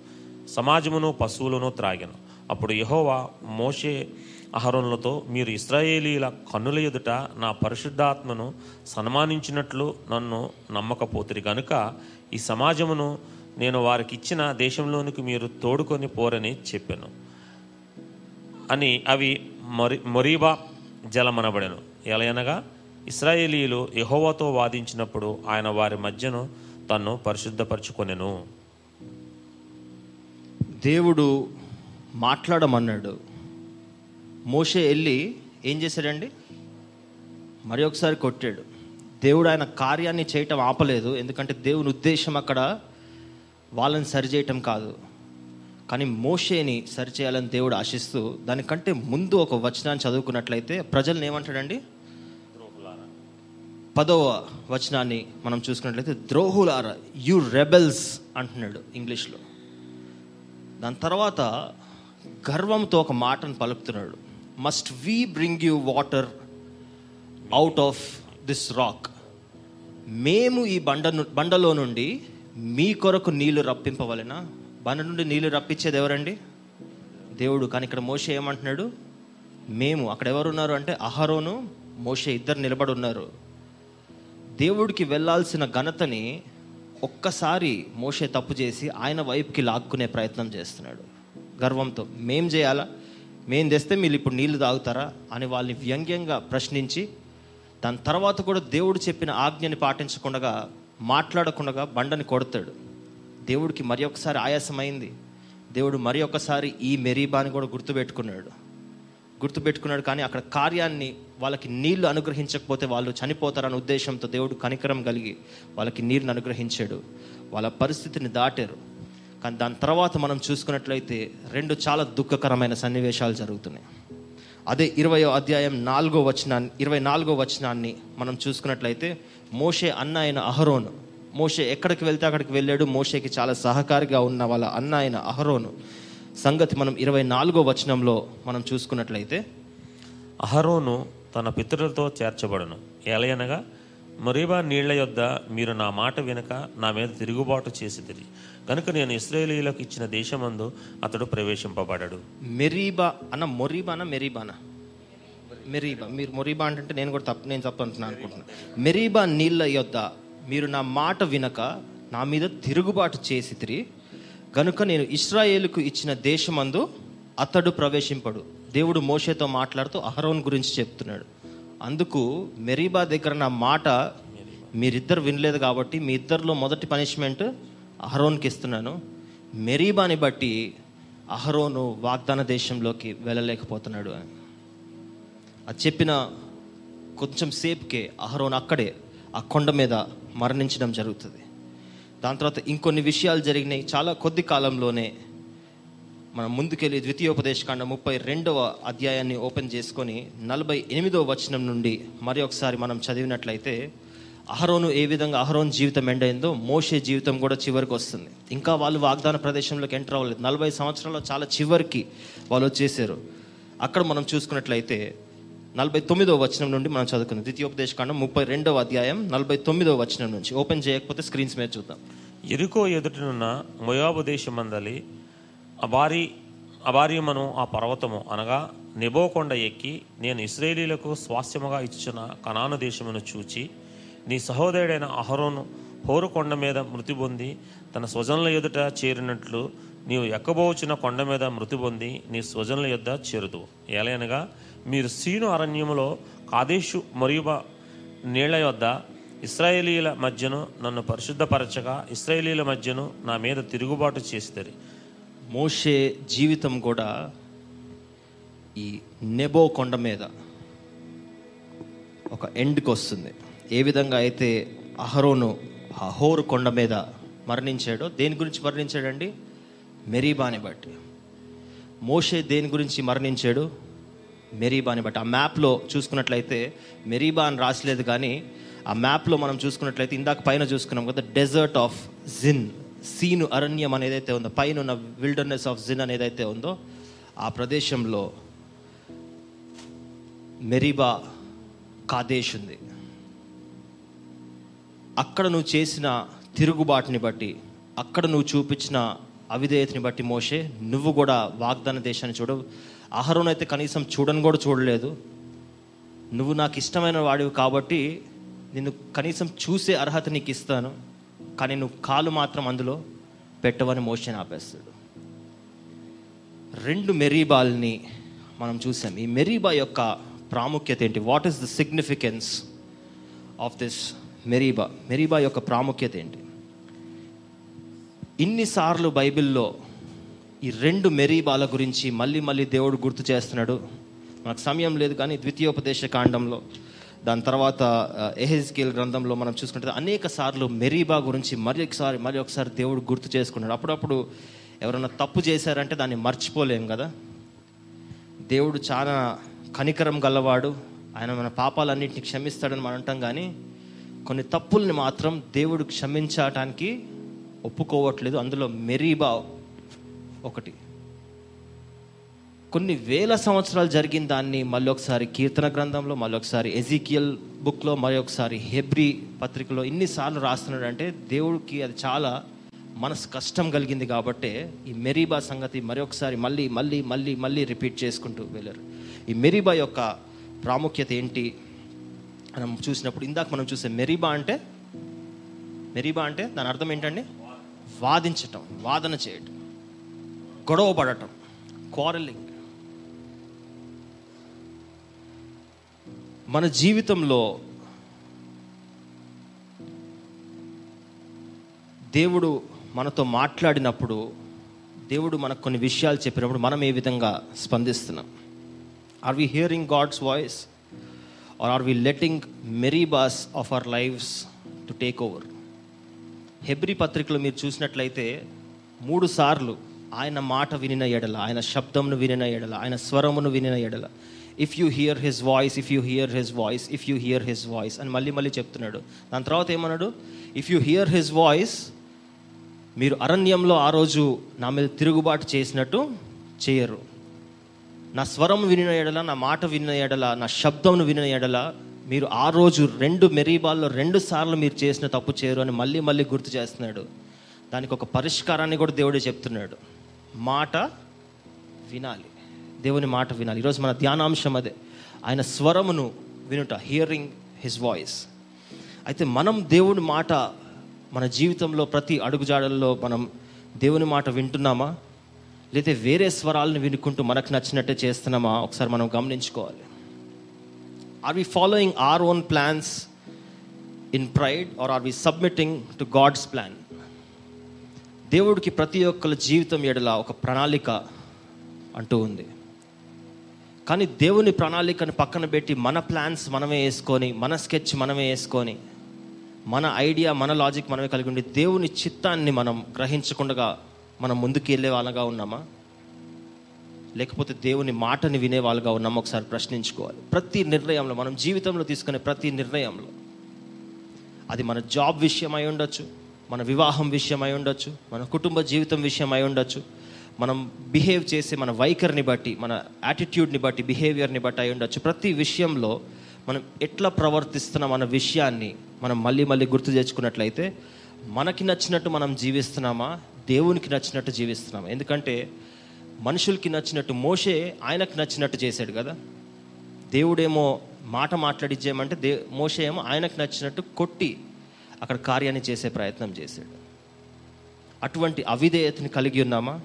సమాజమును పశువులను త్రాగెను. అప్పుడు యహోవా మోషే అహరోనులతో మీరు ఇస్రాయేలీల కన్నుల ఎదుట నా పరిశుద్ధాత్మను సన్మానించినట్లు నన్ను నమ్మకపోతిరి గనుక ఈ సమాజమును నేను వారికి ఇచ్చిన దేశంలోనికి మీరు తోడుకొని పోరని చెప్పాను అని అవి మరి మొరీబా జలమనబడెను. ఎలయనగా ఇస్రాయేలీలు యహోవాతో వాదించినప్పుడు ఆయన వారి మధ్యను తను పరిశుద్ధపరచుకొనెను. దేవుడు మాట్లాడమన్నాడు. మోషే వెళ్ళి ఏం చేశాడండి? మరి ఒకసారి కొట్టాడు. దేవుడు ఆయన కార్యాన్ని చేయటం ఆపలేదు. ఎందుకంటే దేవుని ఉద్దేశం అక్కడ వాళ్ళని సరిచేయటం కాదు. కానీ మోషేని సరిచేయాలని దేవుడు ఆశిస్తూ దానికంటే ముందు ఒక వచనాన్ని చదువుకున్నట్లయితే ప్రజల్ని ఏమంటాడండి? పదవ వచనాన్ని మనం చూసుకున్నట్లయితే ద్రోహులారా యు రెబెల్స్ అంటున్నాడు ఇంగ్లీష్లో. దాని తర్వాత గర్వంతో ఒక మాటను పలుకుతున్నాడు. Must we bring you water out of this rock మేము ఈ బండను బండలో నుండి మీ కొరకు నీళ్ళు రప్పింపవలెనా? బండ నుండి నీళ్ళు రప్పించేది ఎవరండి? దేవుడు. కానీ ఇక్కడ మోషే ఏమంటున్నాడు? మేము. అక్కడ ఎవరు ఉన్నారు అంటే అహరోను మోషే ఇద్దరు నిలబడి ఉన్నారు. దేవుడికి వెళ్ళాల్సిన ఘనతని ఒక్కసారి మోషే తప్పు చేసి ఆయన వైపుకి లాక్కునే ప్రయత్నం చేస్తున్నాడు. గర్వంతో. మేం చేయాలా? మేం తెస్తే మీరు ఇప్పుడు నీళ్ళు తాగుతారా అని వాళ్ళని వ్యంగ్యంగా ప్రశ్నించి దాని తర్వాత కూడా దేవుడు చెప్పిన ఆజ్ఞని పాటించకుండా మాట్లాడకుండా బండని కొడతాడు. దేవుడికి మరి ఒకసారి ఆయాసమైంది. దేవుడు మరి ఒకసారి ఈ మెరీబాని కూడా గుర్తుపెట్టుకున్నాడు. గుర్తుపెట్టుకున్నాడు కానీ అక్కడ కార్యాన్ని వాళ్ళకి నీళ్ళు అనుగ్రహించకపోతే వాళ్ళు చనిపోతారన్న ఉద్దేశంతో దేవుడు కనికరం కలిగి వాళ్ళకి నీరుని అనుగ్రహించాడు. వాళ్ళ పరిస్థితిని దాటారు. కానీ దాని తర్వాత మనం చూసుకున్నట్లయితే రెండు చాలా దుఃఖకరమైన సన్నివేశాలు జరుగుతున్నాయి. అదే ఇరవయో అధ్యాయం నాలుగో వచనాన్ని ఇరవై నాలుగో వచనాన్ని మనం చూసుకున్నట్లయితే మోషే అన్న అయిన అహరోను మోషే ఎక్కడికి వెళ్తే అక్కడికి వెళ్ళాడు మోషేకి చాలా సహకారిగా ఉన్న వాళ్ళ అన్న అయిన అహరోను. సంగతి మనం ఇరవై నాలుగో వచనంలో మనం చూసుకున్నట్లయితే అహరోను తన పితరులతో చేర్చబడును. ఏలయనగా మరీబా నీళ్ళ యొద్ద మీరు నా మాట వినక నా మీద తిరుగుబాటు చేసిదిరి కనుక నేను ఇస్రాయేలీలకు ఇచ్చిన దేశమందు అతడు ప్రవేశింపబడడు. మెరీబా అన్న మొరీబానా మెరీబానా? మెరీబా. మీరు మొరీబా అంటే నేను కూడా తప్పు నేను తప్పు అంటున్నాను అనుకుంటున్నాను మెరీబా నీళ్ళ యొద్ద మీరు నా మాట వినక నా మీద తిరుగుబాటు చేసి తిరిగి గనుక నేను ఇస్రాయేలుకు ఇచ్చిన దేశమందు అతడు ప్రవేశింపడు. దేవుడు మోషేతో మాట్లాడుతూ అహరోన్ గురించి చెప్తున్నాడు. అందుకు మెరీబా దగ్గర నా మాట మీరిద్దరు వినలేదు కాబట్టి మీ ఇద్దరిలో మొదటి పనిష్మెంట్ అహరోన్కి ఇస్తున్నాను. మెరీబాని బట్టి అహరోను వాగ్దాన దేశంలోకి వెళ్ళలేకపోతున్నాడు అని. అది చెప్పిన కొంచెం సేపుకే అహరోన్ అక్కడే ఆ కొండ మీద మరణించడం జరుగుతుంది. దాని తర్వాత ఇంకొన్ని విషయాలు జరిగినాయి. చాలా కొద్ది కాలంలోనే మనం ముందుకెళ్ళి ద్వితీయోపదేశకాండ ముప్పై రెండవ అధ్యాయాన్ని ఓపెన్ చేసుకొని నలభై ఎనిమిదవ వచనం నుండి మరి ఒకసారి మనం చదివినట్లయితే అహరోను ఏ విధంగా అహరోన్ జీవితం ఎండ్ అయిందో మోషే జీవితం కూడా చివరికి వస్తుంది. ఇంకా వాళ్ళు వాగ్దాన ప్రదేశంలోకి ఎంటర్ అవ్వలేదు. నలభై సంవత్సరాల్లో చాలా చివరికి వాళ్ళు వచ్చేసారు. అక్కడ మనం చూసుకున్నట్లయితే నలభై తొమ్మిదో వచనం నుండి మనం చదువుకుందాం. ద్వితీయోపదేశకాండం ముప్పై రెండవ అధ్యాయం నలభై తొమ్మిదో వచనం నుంచి. ఓపెన్ చేయకపోతే స్క్రీన్స్ మీద చూద్దాం. ఎరుకో ఎదుటనున్న మొయాబు దేశమందలి అబారి అబార్యమను ఆ పర్వతము అనగా నిబోకొండ ఎక్కి నేను ఇస్రాయేలీలకు స్వాస్థ్యముగా ఇచ్చిన కనాను దేశమును చూచి నీ సహోదరుడైన అహరోను హోరు కొండ మీద మృతి పొంది తన స్వజనుల ఎదుట చేరినట్లు నీవు ఎక్కబోచిన కొండ మీద మృతి పొంది నీ స్వజనుల యొద్ద చేరుదు ఎలయనగా మీరు సీను అరణ్యములో కాదేశు మరియుబ నీళ్ళ యొద్ద ఇస్రాయేలీల మధ్యను నన్ను పరిశుద్ధపరచగా ఇస్రాయేలీల మధ్యను నా మీద తిరుగుబాటు చేసిదరి. మోషే జీవితం కూడా ఈ నెబో కొండ మీద ఒక ఎండ్కి వస్తుంది ఏ విధంగా అయితే అహరోను అహోరు కొండ మీద మరణించాడో దేని గురించి మరణించాడండి? మెరీబాని బట్టి మోషే దేని గురించి మరణించాడు? మెరీబాని బట్టి ఆ మ్యాప్లో చూసుకున్నట్లయితే మెరీబా అని రాసలేదు కానీ ఆ మ్యాప్లో మనం చూసుకున్నట్లయితే ఇందాక పైన చూసుకున్నాం కదా డెజర్ట్ ఆఫ్ జిన్ సీను అరణ్యం అనేదైతే ఉందో పైన ఉన్న విల్డర్నెస్ ఆఫ్ జిన్ అనేదైతే ఉందో ఆ ప్రదేశంలో మెరీబా కాదేశ్ ఉంది. అక్కడ నువ్వు చేసిన తిరుగుబాటుని బట్టి అక్కడ నువ్వు చూపించిన అవిధేయతని బట్టి మోషే నువ్వు కూడా వాగ్దాన దేశాన్ని చూడవు ఆహారం అయితే కనీసం చూడని కూడా చూడలేదు. నువ్వు నాకు ఇష్టమైన వాడివి కాబట్టి నిన్ను కనీసం చూసే అర్హత నీకు ఇస్తాను. కానీ నువ్వు కాలు మాత్రం అందులో పెట్టవని మోషన్ ఆపేస్తాడు. రెండు మెరీబాల్ని మనం చూసాం. ఈ మెరీబా యొక్క ప్రాముఖ్యత ఏంటి? What is the significance of this Meribah. Meribah యొక్క ప్రాముఖ్యత ఏంటి? ఇన్నిసార్లు బైబిల్లో ఈ రెండు మెరీబాల గురించి మళ్ళీ మళ్ళీ దేవుడు గుర్తు చేస్తున్నాడు. మనకు సమయం లేదు కానీ ద్వితీయోపదేశ కాండంలో దాని తర్వాత ఎహెజ్కేల్ గ్రంథంలో మనం చూసుకుంటే అనేక సార్లు మెరీబా గురించి మరి ఒకసారి మరి ఒకసారి దేవుడు గుర్తు చేసుకున్నాడు. అప్పుడప్పుడు ఎవరైనా తప్పు చేశారంటే దాన్ని మర్చిపోలేం కదా? దేవుడు చాలా కనికరం గలవాడు. ఆయన మన పాపాలన్నింటినీ క్షమిస్తాడని మనం అంటాం కానీ కొన్ని తప్పుల్ని మాత్రం దేవుడు క్షమించటానికి ఒప్పుకోవట్లేదు. అందులో మెరీబా ఒకటి. కొన్ని వేల సంవత్సరాలు జరిగిన దాన్ని మళ్ళీ ఒకసారి కీర్తన గ్రంథంలో మళ్ళీ ఒకసారి ఎజికియల్ బుక్లో మరి ఒకసారి హెబ్రి పత్రికలో ఇన్నిసార్లు రాస్తున్నాడు అంటే దేవుడికి అది చాలా మనసు కష్టం కలిగింది కాబట్టే ఈ మెరీబా సంగతి మరొకసారి మళ్ళీ మళ్ళీ మళ్ళీ మళ్ళీ రిపీట్ చేసుకుంటూ వెళ్ళారు. ఈ మెరీబా యొక్క ప్రాముఖ్యత ఏంటి? మనం చూసినప్పుడు ఇందాక మనం చూసే మెరీబా అంటే మెరీబా అంటే దాని అర్థం ఏంటండి? వాదించటం వాదన చేయటం గొడవ పడటం క్వారలింగ్ మన జీవితంలో దేవుడు మనతో మాట్లాడినప్పుడు దేవుడు మనకు కొన్ని విషయాలు చెప్పినప్పుడు మనం ఏ విధంగా స్పందిస్తున్నాం? Are we hearing God's voice or are we letting Meribahs of our lives to take over Hebrew పత్రికలో మీరు చూసినట్లయితే మూడు సార్లు ఆయన మాట వినిన ఎడల ఆయన శబ్దమును వినిన ఎడల ఆయన స్వరమును వినిన ఎడల if you hear his voice if you hear his voice if you hear his voice అని మళ్ళీ మళ్ళీ చెప్తున్నాడు దాని తర్వాత ఏమన్నాడు if you hear his voice మీరు అరణ్యంలో ఆ రోజు నా మీద తిరుగుబాటు చేసినట్టు చేయరు నా స్వరం వినిన ఎడల నా మాట వినిన ఎడల నా శబ్దంను వినిన ఎడల మీరు ఆ రోజు రెండు మెరీబాల్లో రెండు సార్లు మీరు చేసిన తప్పు చేయరు అని మళ్ళీ మళ్ళీ గుర్తు చేస్తున్నాడు. దానికి ఒక పరిష్కారాన్ని కూడా దేవుడే చెప్తున్నాడు. మాట వినాలి. దేవుని మాట వినాలి. ఈరోజు మన ధ్యానాంశం అదే. ఆయన స్వరమును వినుట హియరింగ్ హిస్ వాయిస్ అయితే మనం దేవుని మాట మన జీవితంలో ప్రతి అడుగుజాడల్లో మనం దేవుని మాట వింటున్నామా? లేదా వేరే స్వరాలను వినుకుంటూ మనకు నచ్చినట్టే చేస్తున్నామా? ఒకసారి మనం గమనించుకోవాలి. Are we following our own plans in pride or are we submitting to God's plan దేవుడికి ప్రతి ఒక్కరి జీవితం ఎడల ఒక ప్రణాళిక అంటూ ఉంది. కానీ దేవుని ప్రణాళికను పక్కన పెట్టి మన ప్లాన్స్ మనమే వేసుకొని మన స్కెచ్ మనమే వేసుకొని మన ఐడియా మన లాజిక్ మనమే కలిగి ఉండి దేవుని చిత్తాన్ని మనం గ్రహించకుండా మనం ముందుకు వెళ్ళే వాళ్ళగా ఉన్నామా? లేకపోతే దేవుని మాటని వినే వాళ్ళగా ఉన్నామా? ఒకసారి ప్రశ్నించుకోవాలి. ప్రతి నిర్ణయంలో మనం జీవితంలో తీసుకునే ప్రతి నిర్ణయంలో అది మన జాబ్ విషయం అయి ఉండొచ్చు మన వివాహం విషయం అయి ఉండొచ్చు మన కుటుంబ జీవితం విషయం అయి ఉండొచ్చు. మనం బిహేవ్ చేసే మన వైఖరిని బట్టి మన యాటిట్యూడ్ని బట్టి బిహేవియర్ని బట్టి అయి ఉండొచ్చు. ప్రతి విషయంలో మనం ఎట్లా ప్రవర్తిస్తున్నాం అన్న విషయాన్ని మనం మళ్ళీ మళ్ళీ గుర్తు తెచ్చుకున్నట్లయితే మనకి నచ్చినట్టు మనం జీవిస్తున్నామా? దేవునికి నచ్చినట్టు జీవిస్తున్నాం. ఎందుకంటే మనుషులకి నచ్చినట్టు మోషే ఆయనకు నచ్చినట్టు చేశాడు కదా. దేవుడేమో మాట మాట్లాడిచ్చేయమంటే దే మోషే ఏమో ఆయనకు నచ్చినట్టు కొట్టి అక్కడ కార్యాన్ని చేసే ప్రయత్నం చేశాడు. అటువంటి అవిధేయతని కలిగి ఉన్నామా?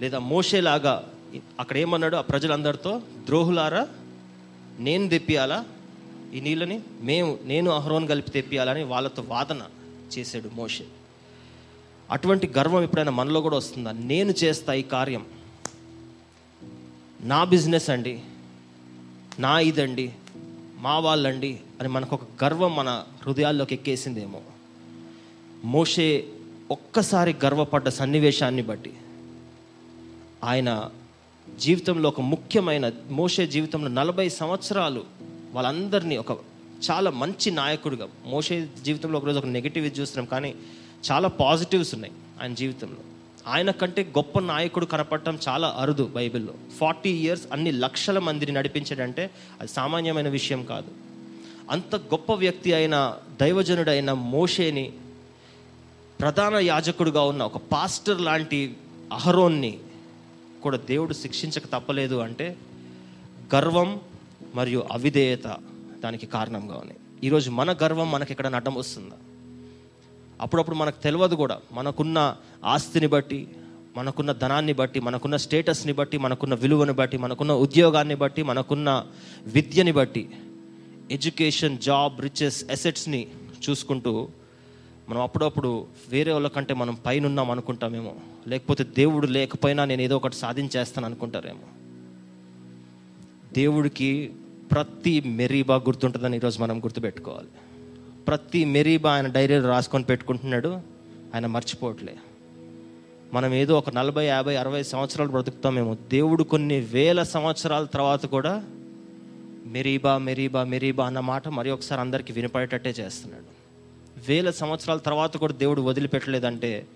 లేదా మోసేలాగా అక్కడ ఏమన్నాడు ఆ ప్రజలందరితో ద్రోహులారా నేను తెప్పియాలా? ఈ నీళ్ళని మేము నేను అహరోన్ కలిపి తెప్పియాలని వాళ్ళతో వాదన చేశాడు మోషే. అటువంటి గర్వం ఎప్పుడైనా మనలో కూడా వస్తుందా? నేను చేస్తా ఈ కార్యం. నా బిజినెస్ అండి నా ఇదండి మా వాళ్ళండి అని మనకు ఒక గర్వం మన హృదయాల్లోకి ఎక్కేసిందేమో. మోషే ఒక్కసారి గర్వపడ్డ సన్నివేశాన్ని బట్టి ఆయన జీవితంలో ఒక ముఖ్యమైన మోషే జీవితంలో నలభై సంవత్సరాలు వాళ్ళందరినీ ఒక చాలా మంచి నాయకుడిగా మోషే జీవితంలో ఒకరోజు ఒక నెగిటివ్ చూస్తున్నాం కానీ చాలా పాజిటివ్స్ ఉన్నాయి ఆయన జీవితంలో. ఆయన కంటే గొప్ప నాయకుడు కనపడటం చాలా అరుదు బైబిల్లో. ఫార్టీ ఇయర్స్ అన్ని లక్షల మందిని నడిపించడంటే అది సామాన్యమైన విషయం కాదు. అంత గొప్ప వ్యక్తి అయిన దైవజనుడైన మోషేని ప్రధాన యాజకుడుగా ఉన్న ఒక పాస్టర్ లాంటి అహరోన్ని కూడా దేవుడు శిక్షించక తప్పలేదు అంటే గర్వం మరియు అవిధేయత దానికి కారణంగా ఉన్నాయి. ఈరోజు మన గర్వం మనకి ఎక్కడ నడ్డం వస్తుందా? అప్పుడప్పుడు మనకు తెలియదు కూడా. మనకున్న ఆస్తిని బట్టి మనకున్న ధనాన్ని బట్టి మనకున్న స్టేటస్ని బట్టి మనకున్న విలువని బట్టి మనకున్న ఉద్యోగాన్ని బట్టి మనకున్న విద్యని బట్టి ఎడ్యుకేషన్ జాబ్ రిచెస్ అసెట్స్ని చూసుకుంటూ మనం అప్పుడప్పుడు వేరే వాళ్ళకంటే మనం పైన ఉన్నాం అనుకుంటామేమో. లేకపోతే దేవుడు లేకపోయినా నేను ఏదో ఒకటి సాధించేస్తాను అనుకుంటారేమో. దేవుడికి ప్రతి మెరీబా గుర్తుంటుందని ఈరోజు మనం గుర్తుపెట్టుకోవాలి. ప్రతి మెరీబా ఆయన డైరీలో రాసుకొని పెట్టుకుంటున్నాడు ఆయన మర్చిపోవట్లే. మనం ఏదో ఒక నలభై యాభై అరవై సంవత్సరాలు బ్రతుకుతామేమో దేవుడు కొన్ని వేల సంవత్సరాల తర్వాత కూడా మెరీబా మెరీబా మెరీబా అన్న మాట మరి ఒకసారి అందరికీ వినపడేటట్టే చేస్తున్నాడు. వేల సంవత్సరాల తర్వాత కూడా దేవుడు వదిలిపెట్టలేదంటే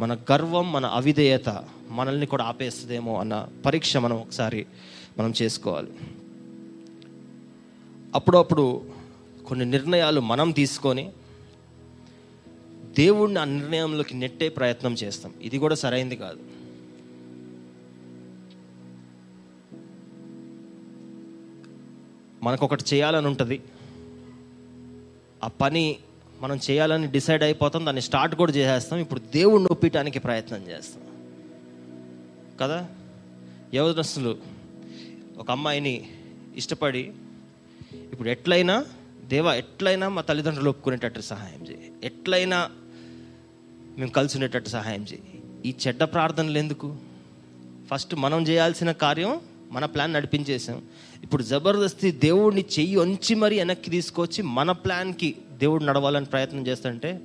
మన గర్వం మన అవిధేయత మనల్ని కూడా ఆపేస్తుందేమో అన్న పరీక్ష మనం ఒకసారి మనం చేసుకోవాలి. అప్పుడప్పుడు కొన్ని నిర్ణయాలు మనం తీసుకొని దేవుడిని ఆ నిర్ణయంలోకి నెట్టే ప్రయత్నం చేస్తాం. ఇది కూడా సరైంది కాదు. మనకొకటి చేయాలని ఉంటుంది. ఆ పని మనం చేయాలని డిసైడ్ అయిపోతాం. దాన్ని స్టార్ట్ కూడా చేసేస్తాం. ఇప్పుడు దేవుడిని ఒప్పించడానికి ప్రయత్నం చేస్తాం. కదా? యవనస్తులు ఒక అమ్మాయిని ఇష్టపడి ఇప్పుడు ఎట్లయినా దేవా ఎట్లయినా మా తల్లిదండ్రులు ఒప్పుకునేటట్టు సహాయం చేయి. ఎట్లయినా మేము కలిసి ఉండేటట్టు సహాయం చేయి. ఈ చెడ్డ ప్రార్థనలు ఎందుకు? ఫస్ట్ మనం చేయాల్సిన కార్యం మన ప్లాన్ నడిపించేసాం ఇప్పుడు జబర్దస్తి దేవుడిని చెయ్యి వంచి మరీ వెనక్కి తీసుకొచ్చి మన ప్లాన్కి దేవుడు నడవాలని ప్రయత్నం చేస్తుంటే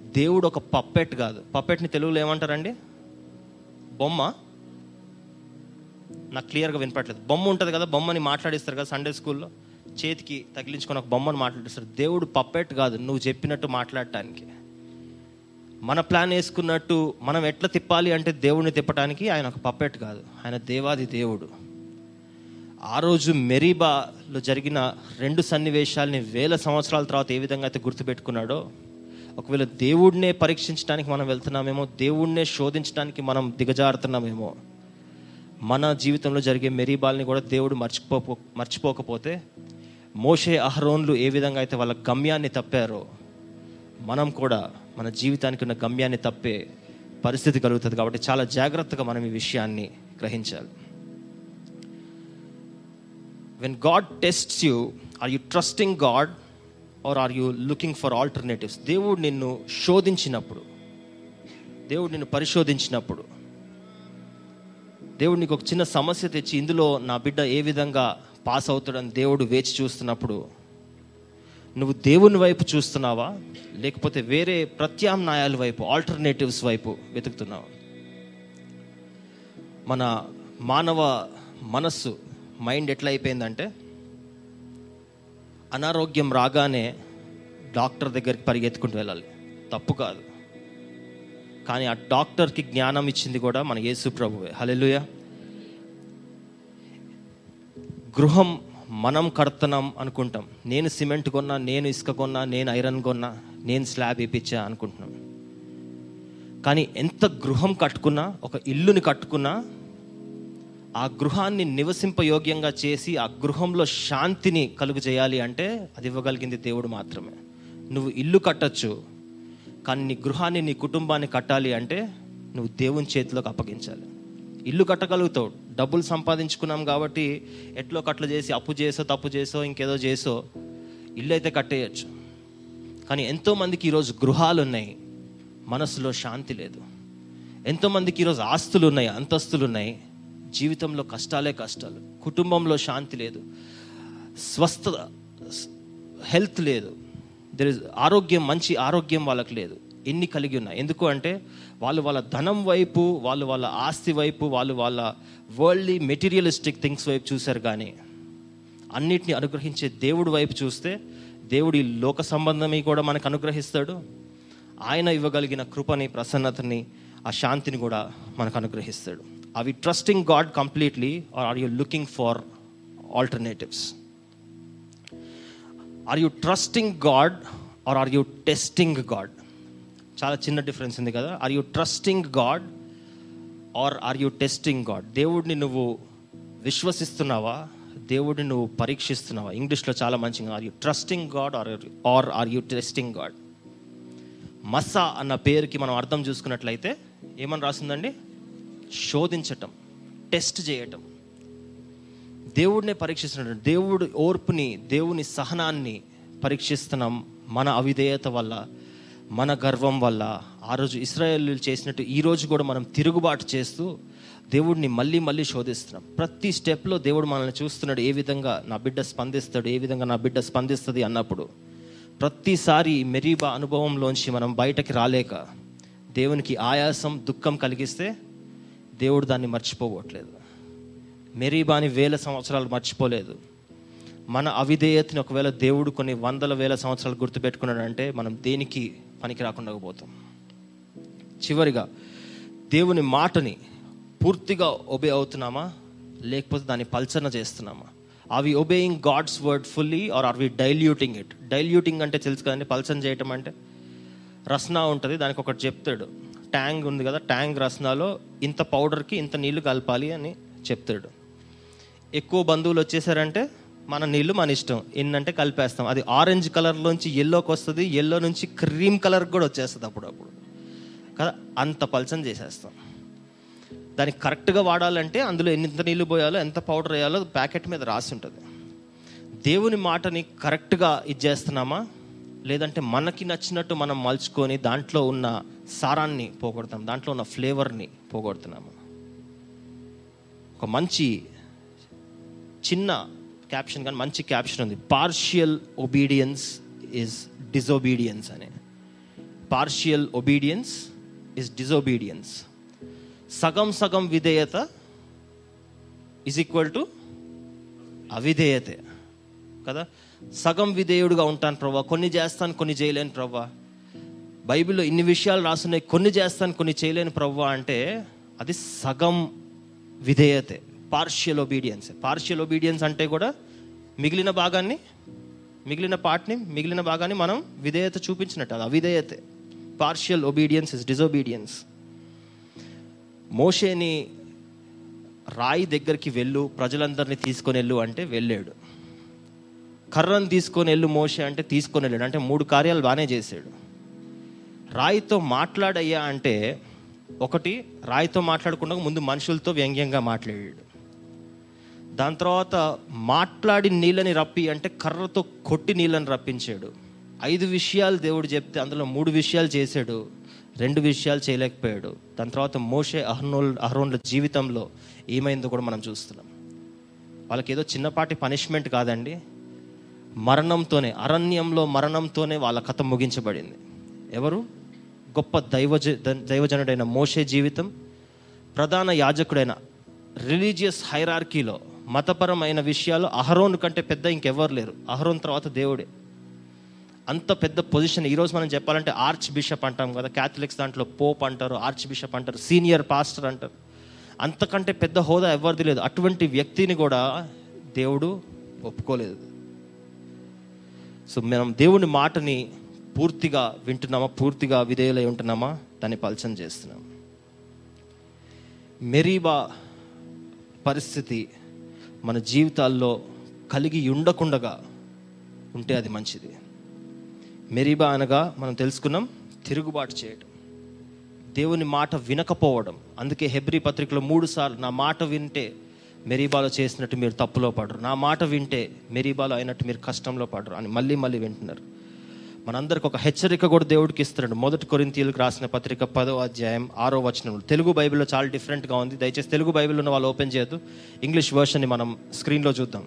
దేవుడు ఒక పప్పెట్ కాదు. పప్పెట్ని తెలుగులో ఏమంటారండి? బొమ్మ? నాకు క్లియర్గా వినపట్లేదు బొమ్మ ఉంటుంది కదా బొమ్మని మాట్లాడిస్తారు కదా సండే స్కూల్లో చేతికి తగిలించుకొని ఒక బొమ్మను మాట్లాడేస్తారు దేవుడు పప్పెట్ కాదు నువ్వు చెప్పినట్టు మాట్లాడటానికి. మన ప్లాన్ వేసుకున్నట్టు మనం ఎట్లా తిప్పాలి అంటే దేవుడిని తిప్పడానికి ఆయన ఒక పప్పెట్ కాదు. ఆయన దేవాది దేవుడు. ఆ రోజు మెరీబాలో జరిగిన రెండు సన్నివేశాలని వేల సంవత్సరాల తర్వాత ఏ విధంగా అయితే గుర్తుపెట్టుకున్నాడో ఒకవేళ దేవుడినే పరీక్షించడానికి మనం వెళ్తున్నామేమో దేవుడినే శోధించడానికి మనం దిగజారుతున్నామేమో మన జీవితంలో జరిగే మెరీబాల్ని కూడా దేవుడు మర్చిపో మర్చిపోకపోతే మోషే అహరోన్లు ఏ విధంగా అయితే వాళ్ళ గమ్యాన్ని తప్పారో మనం కూడా మన జీవితానికి ఉన్న గమ్యాన్ని తప్పే పరిస్థితి కలుగుతుంది కాబట్టి చాలా జాగ్రత్తగా మనం ఈ విషయాన్ని గ్రహించాలి. When God tests you are you trusting God or are you looking for alternatives దేవుడు నిన్ను శోధించినప్పుడు దేవుడు నిన్ను పరిశోధించినప్పుడు దేవుడు నీకు ఒక చిన్న సమస్య తెచ్చి ఇందులో నా బిడ్డ ఏ విధంగా పాస్ అవుతాడని దేవుడు వేచి చూస్తున్నప్పుడు నువ్వు దేవుని వైపు చూస్తున్నావా? లేకపోతే వేరే ప్రత్యామ్నాయాల వైపు ఆల్టర్నేటివ్స్ వైపు వెతుకుతున్నావా? మన మానవ మనస్సు మైండ్ ఎట్లా అయిపోయిందంటే అనారోగ్యం రాగానే డాక్టర్ దగ్గరికి పరిగెత్తుకుంటూ వెళ్ళాలి. తప్పు కాదు. కానీ ఆ డాక్టర్కి జ్ఞానం ఇచ్చింది కూడా మన యేసు ప్రభువే. హలెలుయా గృహం మనం కడుతున్నాం అనుకుంటాం. నేను సిమెంట్ కొన్నా నేను ఇసుక కొన్నా నేను ఐరన్ కొన్నా నేను స్లాబ్ వేయించా అనుకుంటున్నాం. కానీ ఎంత గృహం కట్టుకున్నా ఒక ఇల్లుని కట్టుకున్నా ఆ గృహాన్ని నివసింపయోగ్యంగా చేసి ఆ గృహంలో శాంతిని కలుగు చేయాలి అంటే అది ఇవ్వగలిగింది దేవుడు మాత్రమే. నువ్వు ఇల్లు కట్టచ్చు కానీ నీ గృహాన్ని నీ కుటుంబాన్ని కట్టాలి అంటే నువ్వు దేవుని చేతిలోకి అప్పగించాలి. ఇల్లు కట్టగలుగుతావు డబ్బులు సంపాదించుకున్నాం కాబట్టి ఎట్లో కట్లు చేసి అప్పు చేసో తప్పు చేసో ఇంకేదో చేసో ఇల్లు అయితే కట్టేయచ్చు. కానీ ఎంతోమందికి ఈరోజు గృహాలు ఉన్నాయి మనసులో శాంతి లేదు. ఎంతోమందికి ఈరోజు ఆస్తులు ఉన్నాయి అంతస్తులు ఉన్నాయి జీవితంలో కష్టాలే కష్టాలు కుటుంబంలో శాంతి లేదు స్వస్థ హెల్త్ లేదు దర్ ఇస్ ఆరోగ్యం మంచి ఆరోగ్యం వాళ్ళకి లేదు ఎన్ని కలిగి ఉన్నాయి. ఎందుకు అంటే వాళ్ళు వాళ్ళ ధనం వైపు వాళ్ళు వాళ్ళ ఆస్తి వైపు వాళ్ళు వాళ్ళ వరల్డ్లీ మెటీరియలిస్టిక్ థింగ్స్ వైపు చూశారు కానీ అన్నిటిని అనుగ్రహించే దేవుడి వైపు చూస్తే దేవుడి లోక సంబంధమే కూడా మనకు అనుగ్రహిస్తాడు. ఆయన ఇవ్వగలిగిన కృపని ప్రసన్నతని ఆ శాంతిని కూడా మనకు అనుగ్రహిస్తాడు. అవి trusting God completely or are you looking for alternatives are you trusting God or are you testing God చాలా చిన్న డిఫరెన్స్ ఉంది కదా. Are you trusting God or are you testing God దేవుడిని నువ్వు విశ్వసిస్తున్నావా? దేవుడిని నువ్వు పరీక్షిస్తున్నావా? ఇంగ్లీష్లో చాలా మంచిగా are you trusting God or are are you testing God మసా అన్న పేరుకి మనం అర్థం చూసుకున్నట్లయితే ఏమని రాసిందండి? శోధించటం టెస్ట్ చేయటం. దేవుడినే పరీక్షిస్తున్నాడు దేవుడు ఓర్పుని దేవుని సహనాన్ని పరీక్షిస్తున్నాం మన అవిధేయత వల్ల. మన గర్వం వల్ల ఆ రోజు ఇస్రాయేల్ చేసినట్టు ఈరోజు కూడా మనం తిరుగుబాటు చేస్తూ దేవుడిని మళ్ళీ మళ్ళీ శోధిస్తున్నాం. ప్రతి స్టెప్లో దేవుడు మనల్ని చూస్తున్నాడు ఏ విధంగా నా బిడ్డ స్పందిస్తాడు ఏ విధంగా నా బిడ్డ స్పందిస్తుంది అన్నప్పుడు ప్రతిసారి మెరీబా అనుభవంలోంచి మనం బయటకి రాలేక దేవునికి ఆయాసం దుఃఖం కలిగిస్తే దేవుడు దాన్ని మర్చిపోవట్లేదు. మెరీబాని వేల సంవత్సరాలు మర్చిపోలేదు. మన అవిధేయతని ఒకవేళ దేవుడు కొన్ని వందల వేల సంవత్సరాలు గుర్తుపెట్టుకున్నాడంటే మనం దేనికి పనికి రాకుండా పోతాం. చివరిగా దేవుని మాటని పూర్తిగా ఒబే అవుతున్నామా? లేకపోతే దాన్ని పల్చన చేస్తున్నామా? Are we obeying God's word fully or are we diluting it diluting అంటే తెలుసు కదండి పల్చన చేయటం అంటే? రస్నా ఉంటుంది దానికి ఒకటి చెప్తాడు. ట్యాంగ్ ఉంది కదా ట్యాంగ్ రస్నాలో ఇంత పౌడర్కి ఇంత నీళ్ళు కలపాలి అని చెప్తాడు. ఎక్కువ బంధువులు వచ్చేసారంటే మన నీళ్ళు మన ఇష్టం. ఎన్నంటే కలిపేస్తాం. అది ఆరెంజ్ కలర్లోంచి ఎల్లోకి వస్తుంది ఎల్లో నుంచి క్రీమ్ కలర్ కూడా వచ్చేస్తుంది అప్పుడప్పుడు. కదా? అంత పల్చన చేసేస్తాం. దానికి కరెక్ట్గా వాడాలంటే అందులో ఎంత నీళ్ళు పోయాలో ఎంత పౌడర్ వేయాలో ప్యాకెట్ మీద రాసి ఉంటుంది. దేవుని మాటని కరెక్ట్గా ఇది చేస్తున్నామా? లేదంటే మనకి నచ్చినట్టు మనం మలుచుకొని దాంట్లో ఉన్న సారాన్ని పోగొడతాం. దాంట్లో ఉన్న ఫ్లేవర్ని పోగొడుతున్నాము? ఒక మంచి చిన్న క్యాప్షన్ కానీ మంచి క్యాప్షన్ ఉంది. పార్షియల్ ఒబీడియన్స్ ఇస్ డిజొబీడియన్స్ అని. పార్షియల్ ఒబీడియన్స్ ఇస్ డిజొబీడియన్స్ సగం సగం విధేయత ఇస్ ఈక్వల్ టు అవిధేయతే. కదా? సగం విధేయుడుగా ఉంటాను ప్రభా కొన్ని చేస్తాను కొన్ని చేయలేను ప్రభా బైబిల్లో ఇన్ని విషయాలు రాస్తున్నాయి కొన్ని చేస్తాను కొన్ని చేయలేను ప్రభా అంటే అది సగం విధేయతే. పార్షియల్ ఒబీడియన్స్ పార్షియల్ ఒబీడియన్స్ అంటే కూడా మిగిలిన భాగాన్ని మిగిలిన పార్ట్ని మిగిలిన భాగాన్ని మనం విధేయత చూపించినట్టు అది అవిధేయతే. పార్షియల్ ఒబీడియన్స్ ఇస్ డిజొబీడియన్స్ మోషేని రాయి దగ్గరికి వెళ్ళు ప్రజలందరినీ తీసుకొని వెళ్ళు అంటే వెళ్ళాడు. కర్రను తీసుకొని వెళ్ళు మోసే అంటే తీసుకొని వెళ్ళాడు. అంటే మూడు కార్యాలు బాగానే చేశాడు. రాయితో మాట్లాడయ్యా అంటే ఒకటి రాయితో మాట్లాడకుండా ముందు మనుషులతో వ్యంగ్యంగా మాట్లాడాడు. దాని తర్వాత మాట్లాడి నీళ్ళని రప్పి అంటే కర్రతో కొట్టి నీళ్ళని రప్పించాడు. ఐదు విషయాలు దేవుడు చెప్తే అందులో మూడు విషయాలు చేశాడు. రెండు విషయాలు చేయలేకపోయాడు. దాని తర్వాత మోషే అహర్నోల్ అహరోన్ల జీవితంలో ఏమైందో కూడా మనం చూస్తున్నాం. వాళ్ళకి ఏదో చిన్నపాటి పనిష్మెంట్ కాదండి. మరణంతోనే అరణ్యంలో మరణంతోనే వాళ్ళ కథ ముగించబడింది. ఎవరు? గొప్ప దైవజ దైవజనుడైన మోషే జీవితం ప్రధాన యాజకుడైన రిలీజియస్ హైరార్కీలో మతపరమైన విషయాలు అహరోన్ కంటే పెద్ద ఇంకెవ్వరు లేరు. అహరోన్ తర్వాత దేవుడే. అంత పెద్ద పొజిషన్. ఈరోజు మనం చెప్పాలంటే ఆర్చ్ బిషప్ అంటాం కదా. క్యాథలిక్స్ దాంట్లో పోప్ అంటారు ఆర్చ్ బిషప్ అంటారు సీనియర్ పాస్టర్ అంటారు. అంతకంటే పెద్ద హోదా ఎవరిది లేదు. అటువంటి వ్యక్తిని కూడా దేవుడు ఒప్పుకోలేదు. సో మనం దేవుని మాటని పూర్తిగా వింటున్నామా? పూర్తిగా విధేయులై ఉంటున్నామా? దాన్ని పలచన చేస్తున్నాం. మెరీబా పరిస్థితి మన జీవితాల్లో కలిగి ఉండకుండగా ఉంటే అది మంచిది. మెరీబా అనగా మనం తెలుసుకున్నాం తిరుగుబాటు చేయడం దేవుని మాట వినకపోవడం. అందుకే హెబ్రి పత్రికలో మూడు సార్లు నా మాట వింటే మెరీబాలో చేసినట్టు మీరు తప్పులో పడరు. నా మాట వింటే మెరీబాలో అయినట్టు మీరు కష్టంలో పడరు అని మళ్ళీ మళ్ళీ వింటున్నారు. మనందరికి ఒక హెచ్చరిక కూడా దేవుడికి ఇస్తున్నాడు. మొదటి కొరింతీయులకు రాసిన పత్రిక పదో అధ్యాయం ఆరో వచనం తెలుగు బైబిల్లో చాలా డిఫరెంట్గా ఉంది. దయచేసి తెలుగు బైబిల్ ఉన్న వాళ్ళు ఓపెన్ చేయొద్దు. ఇంగ్లీష్ వర్షన్ని మనం స్క్రీన్లో చూద్దాం.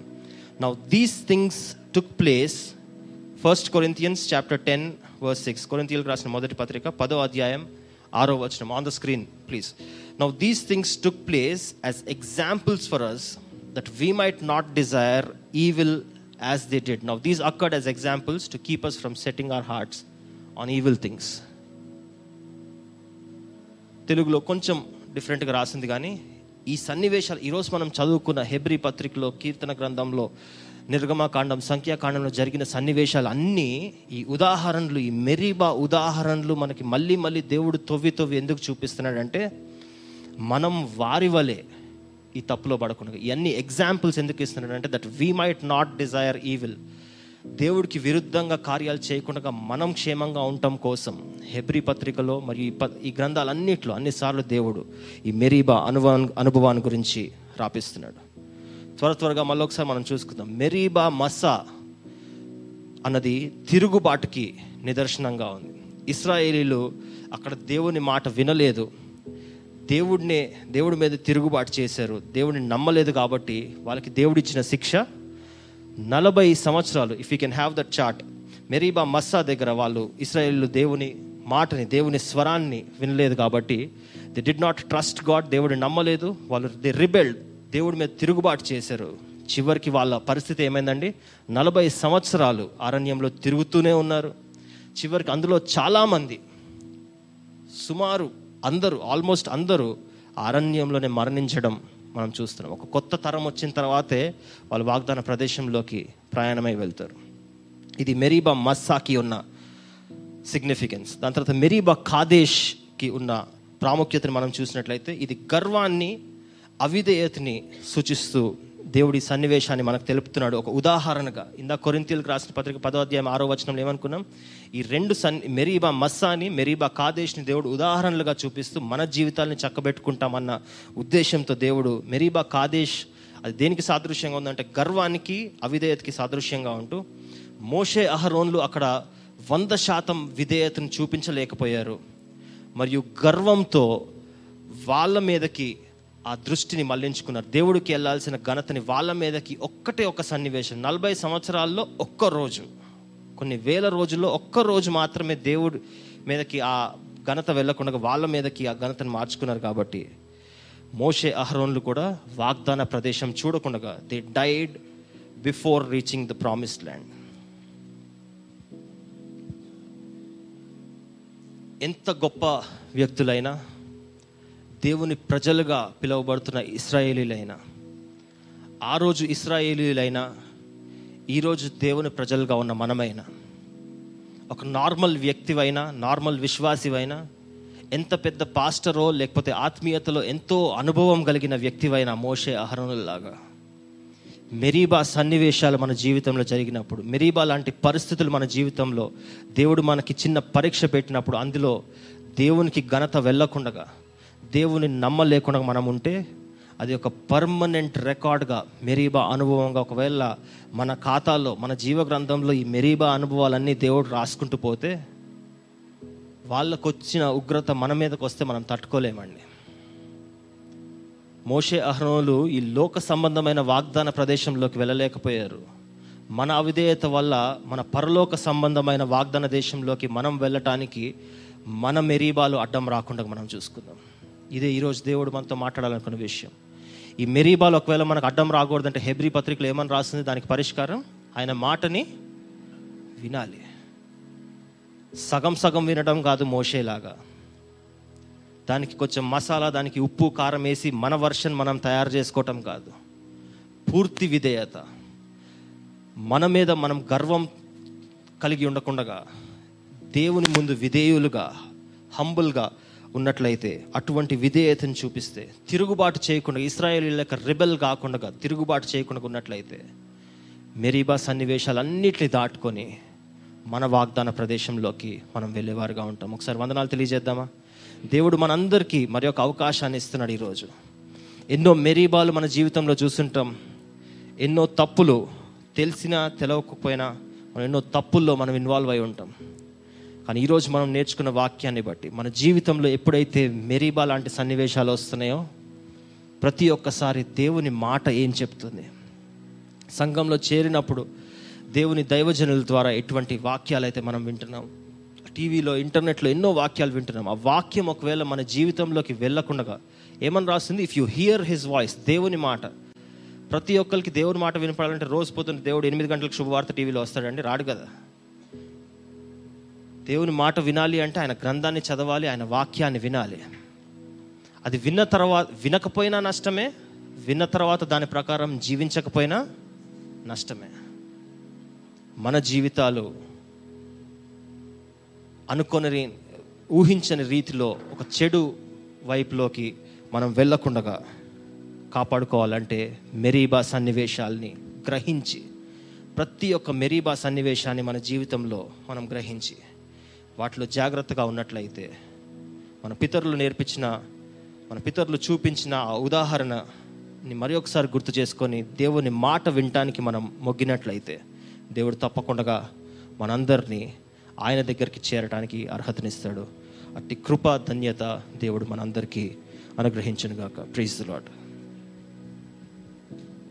Now these things took place first Corinthians chapter ten verse six కొరింతీయులకు రాసిన మొదటి పత్రిక పదో అధ్యాయం ఆరో వచనం. On the screen please now these things took place as examples for us that we might not desire evil as they did. Now these occurred as examples to keep us from setting our hearts on evil things తెలుగులో కొంచెం డిఫరెంట్గా రాసింది కానీ ఈ సన్నివేశాలు ఈరోజు మనం చదువుకున్న హెబ్రి పత్రికలో కీర్తన గ్రంథంలో నిర్గమకాండం సంఖ్యాకాండంలో జరిగిన సన్నివేశాలు అన్నీ ఈ ఉదాహరణలు ఈ మెరీబా ఉదాహరణలు మనకి మళ్ళీ మళ్ళీ దేవుడు తొవ్వి తొవ్వి ఎందుకు చూపిస్తున్నాడంటే మనం వారి వలె ఈ తప్పులో పడకుండా. ఇవన్నీ ఎగ్జాంపుల్స్ ఎందుకు ఇస్తున్నాడంటే that we might not desire evil దేవుడికి విరుద్ధంగా కార్యాలు చేయకుండా మనం క్షేమంగా ఉండటం కోసం హెబ్రి పత్రికలో మరియు ఈ ప ఈ గ్రంథాలన్నింటిలో అన్నిసార్లు దేవుడు ఈ మెరీబా అనుభవం అనుభవాన్ని గురించి రాపిస్తున్నాడు. త్వర త్వరగా మళ్ళీ ఒకసారి మనం చూసుకుందాం. మెరీబా మసా అన్నది తిరుగుబాటుకి నిదర్శనంగా ఉంది. ఇస్రాయేలీలు అక్కడ దేవుని మాట వినలేదు. దేవుడినే దేవుడి మీద తిరుగుబాటు చేశారు. దేవుడిని నమ్మలేదు కాబట్టి వాళ్ళకి దేవుడిచ్చిన శిక్ష నలభై సంవత్సరాలు if you can have that chart Meribah Massah దగ్గర వాళ్ళు ఇస్రాయేల్ దేవుని మాటని దేవుని స్వరాన్ని వినలేదు కాబట్టి they did not trust God దేవుడిని నమ్మలేదు వాళ్ళు ది రిబెల్డ్ దేవుడి మీద తిరుగుబాటు చేశారు. చివరికి వాళ్ళ పరిస్థితి ఏమైందండి? నలభై సంవత్సరాలు అరణ్యంలో తిరుగుతూనే ఉన్నారు. చివరికి అందులో చాలామంది సుమారు అందరూ ఆల్మోస్ట్ అందరూ అరణ్యంలోనే మరణించడం మనం చూస్తున్నాం. ఒక కొత్త తరం వచ్చిన తర్వాతే వాళ్ళు వాగ్దాన ప్రదేశంలోకి ప్రయాణమై వెళ్తారు. ఇది మెరీబా మస్సాకి ఉన్న సిగ్నిఫికెన్స్ దాని తర్వాత మెరీబా కాదేశ్కి ఉన్న ప్రాముఖ్యతను మనం చూసినట్లయితే ఇది గర్వాన్ని అవిధేయతని సూచిస్తూ దేవుడి సన్నివేశాన్ని మనకు తెలుపుతున్నాడు. ఒక ఉదాహరణగా ఇందా కొరింతీలకు రాసిన పత్రిక పదో అధ్యాయం ఆరో వచనంలో ఏమనుకున్నాం? ఈ రెండు సన్ మెరీబా మస్సాని మెరీబా కాదేశ్ని దేవుడు ఉదాహరణలుగా చూపిస్తూ మన జీవితాలని చక్కబెట్టుకుంటామన్న ఉద్దేశంతో దేవుడు మెరీబా కాదేశ్ అది దేనికి సాదృశ్యంగా ఉందంటే గర్వానికి అవిధేయతకి సాదృశ్యంగా ఉంటూ మోషే అహరోన్లు అక్కడ వంద శాతం విధేయతను చూపించలేకపోయారు. మరియు గర్వంతో వాళ్ళ మీదకి ఆ దృష్టిని మళ్ళించుకున్నారు. దేవుడికి వెళ్ళాల్సిన ఘనతని వాళ్ళ మీదకి ఒక్కటే ఒక సన్నివేశం. నలభై సంవత్సరాల్లో ఒక్క రోజు కొన్ని వేల రోజుల్లో ఒక్క రోజు మాత్రమే దేవుడు మీదకి ఆ ఘనత వెళ్ళకుండా వాళ్ళ మీదకి ఆ ఘనతను మార్చుకున్నారు కాబట్టి మోషే అహరోన్లు కూడా వాగ్దాన ప్రదేశం చూడకుండా they died before reaching the promised land ఎంత గొప్ప వ్యక్తులైనా దేవుని ప్రజలుగా పిలువబడుతున్న ఇస్రాయేలీలైనా ఆ రోజు ఇస్రాయేలీలైనా ఈరోజు దేవుని ప్రజలుగా ఉన్న మనమైనా ఒక నార్మల్ వ్యక్తివైనా నార్మల్ విశ్వాసివైనా ఎంత పెద్ద పాస్టరో లేకపోతే ఆత్మీయతలో ఎంతో అనుభవం కలిగిన వ్యక్తివైనా మోషే అహరణుల్లాగా మెరీబా సన్నివేశాలు మన జీవితంలో జరిగినప్పుడు మెరీబా లాంటి పరిస్థితులు మన జీవితంలో దేవుడు మనకి చిన్న పరీక్ష పెట్టినప్పుడు అందులో దేవునికి ఘనత వెళ్ళకుండగా దేవుని నమ్మలేకుండా మనం ఉంటే అది ఒక పర్మనెంట్ రికార్డ్గా మెరీబా అనుభవంగా ఒకవేళ మన ఖాతాలో మన జీవ గ్రంథంలో ఈ మెరీబా అనుభవాలన్నీ దేవుడు రాసుకుంటూ పోతే వాళ్ళకు వచ్చిన ఉగ్రత మన మీదకి వస్తే మనం తట్టుకోలేమండి. మోషే అహ్రోనులు ఈ లోక సంబంధమైన వాగ్దాన ప్రదేశంలోకి వెళ్ళలేకపోయారు. మన అవిధేయత వల్ల మన పరలోక సంబంధమైన వాగ్దాన దేశంలోకి మనం వెళ్ళటానికి మన మెరీబాలు అడ్డం రాకుండా మనం చూసుకుందాం. ఇదే ఈరోజు దేవుడు మనతో మాట్లాడాలనుకున్న విషయం. ఈ మెరీబాల్ ఒకవేళ మనకు అడ్డం రాకూడదంటే హెబ్రి పత్రికలు ఏమని రాసింది? దానికి పరిష్కారం? ఆయన మాటని వినాలి. సగం సగం వినడం కాదు మోషేలాగా. దానికి కొంచెం మసాలా దానికి ఉప్పు కారం వేసి మన వర్షన్ మనం తయారు చేసుకోవటం కాదు. పూర్తి విధేయత. మన మీద మనం గర్వం కలిగి ఉండకుండగా దేవుని ముందు విధేయులుగా హంబుల్గా ఉన్నట్లయితే అటువంటి విధేయతను చూపిస్తే తిరుగుబాటు చేయకుండా ఇస్రాయేల్ లెక్క రిబెల్ కాకుండా తిరుగుబాటు చేయకుండా ఉన్నట్లయితే మెరీబా సన్నివేశాలన్నిటిని దాటుకొని మన వాగ్దాన ప్రదేశంలోకి మనం వెళ్ళేవారుగా ఉంటాం. ఒకసారి వందనాలు తెలియజేద్దామా? దేవుడు మనందరికీ మరి ఒక అవకాశాన్ని ఇస్తున్నాడు ఈరోజు. ఎన్నో మెరీబాలు మన జీవితంలో చూస్తుంటాం. ఎన్నో తప్పులు తెలిసినా తెలవకపోయినా మనం ఎన్నో తప్పుల్లో మనం ఇన్వాల్వ్ అయి ఉంటాం. కానీ ఈరోజు మనం నేర్చుకున్న వాక్యాన్ని బట్టి మన జీవితంలో ఎప్పుడైతే మెరీబా లాంటి సన్నివేశాలు వస్తున్నాయో ప్రతి ఒక్కసారి దేవుని మాట ఏం చెప్తుంది? సంఘంలో చేరినప్పుడు దేవుని దైవజనుల ద్వారా ఎటువంటి వాక్యాలు అయితే మనం వింటున్నాం? టీవీలో ఇంటర్నెట్లో ఎన్నో వాక్యాలు వింటున్నాం. ఆ వాక్యం ఒకవేళ మన జీవితంలోకి వెళ్ళకుండా ఏమని రాస్తుంది if you hear his voice దేవుని మాట. ప్రతి ఒక్కరికి దేవుని మాట వినపడాలంటే రోజు పోతున్న దేవుడు ఎనిమిది గంటలకు శుభవార్త టీవీలో వస్తాడండి రాడు కదా. దేవుని మాట వినాలి అంటే ఆయన గ్రంథాన్ని చదవాలి ఆయన వాక్యాన్ని వినాలి. అది విన్న తర్వాత వినకపోయినా నష్టమే విన్న తర్వాత దాని ప్రకారం జీవించకపోయినా నష్టమే. మన జీవితాలు అనుకోని ఊహించని రీతిలో ఒక చెడు వైపులోకి మనం వెళ్ళకుండగా కాపాడుకోవాలంటే మెరీబా సన్నివేశాల్ని గ్రహించి ప్రతి ఒక్క మెరీబా సన్నివేశాన్ని మన జీవితంలో మనం గ్రహించి వాటిలో జాగ్రత్తగా ఉన్నట్లయితే మన పితరులు నేర్పించిన మన పితరులు చూపించిన ఆ ఉదాహరణని మరి ఒకసారి గుర్తు చేసుకొని దేవుని మాట వినటానికి మనం మొగ్గినట్లయితే దేవుడు తప్పకుండా మనందరినీ ఆయన దగ్గరికి చేరడానికి అర్హతనిస్తాడు. అట్టి కృప ధన్యత దేవుడు మనందరికీ అనుగ్రహించను గాక ప్రీజ్ లాడ్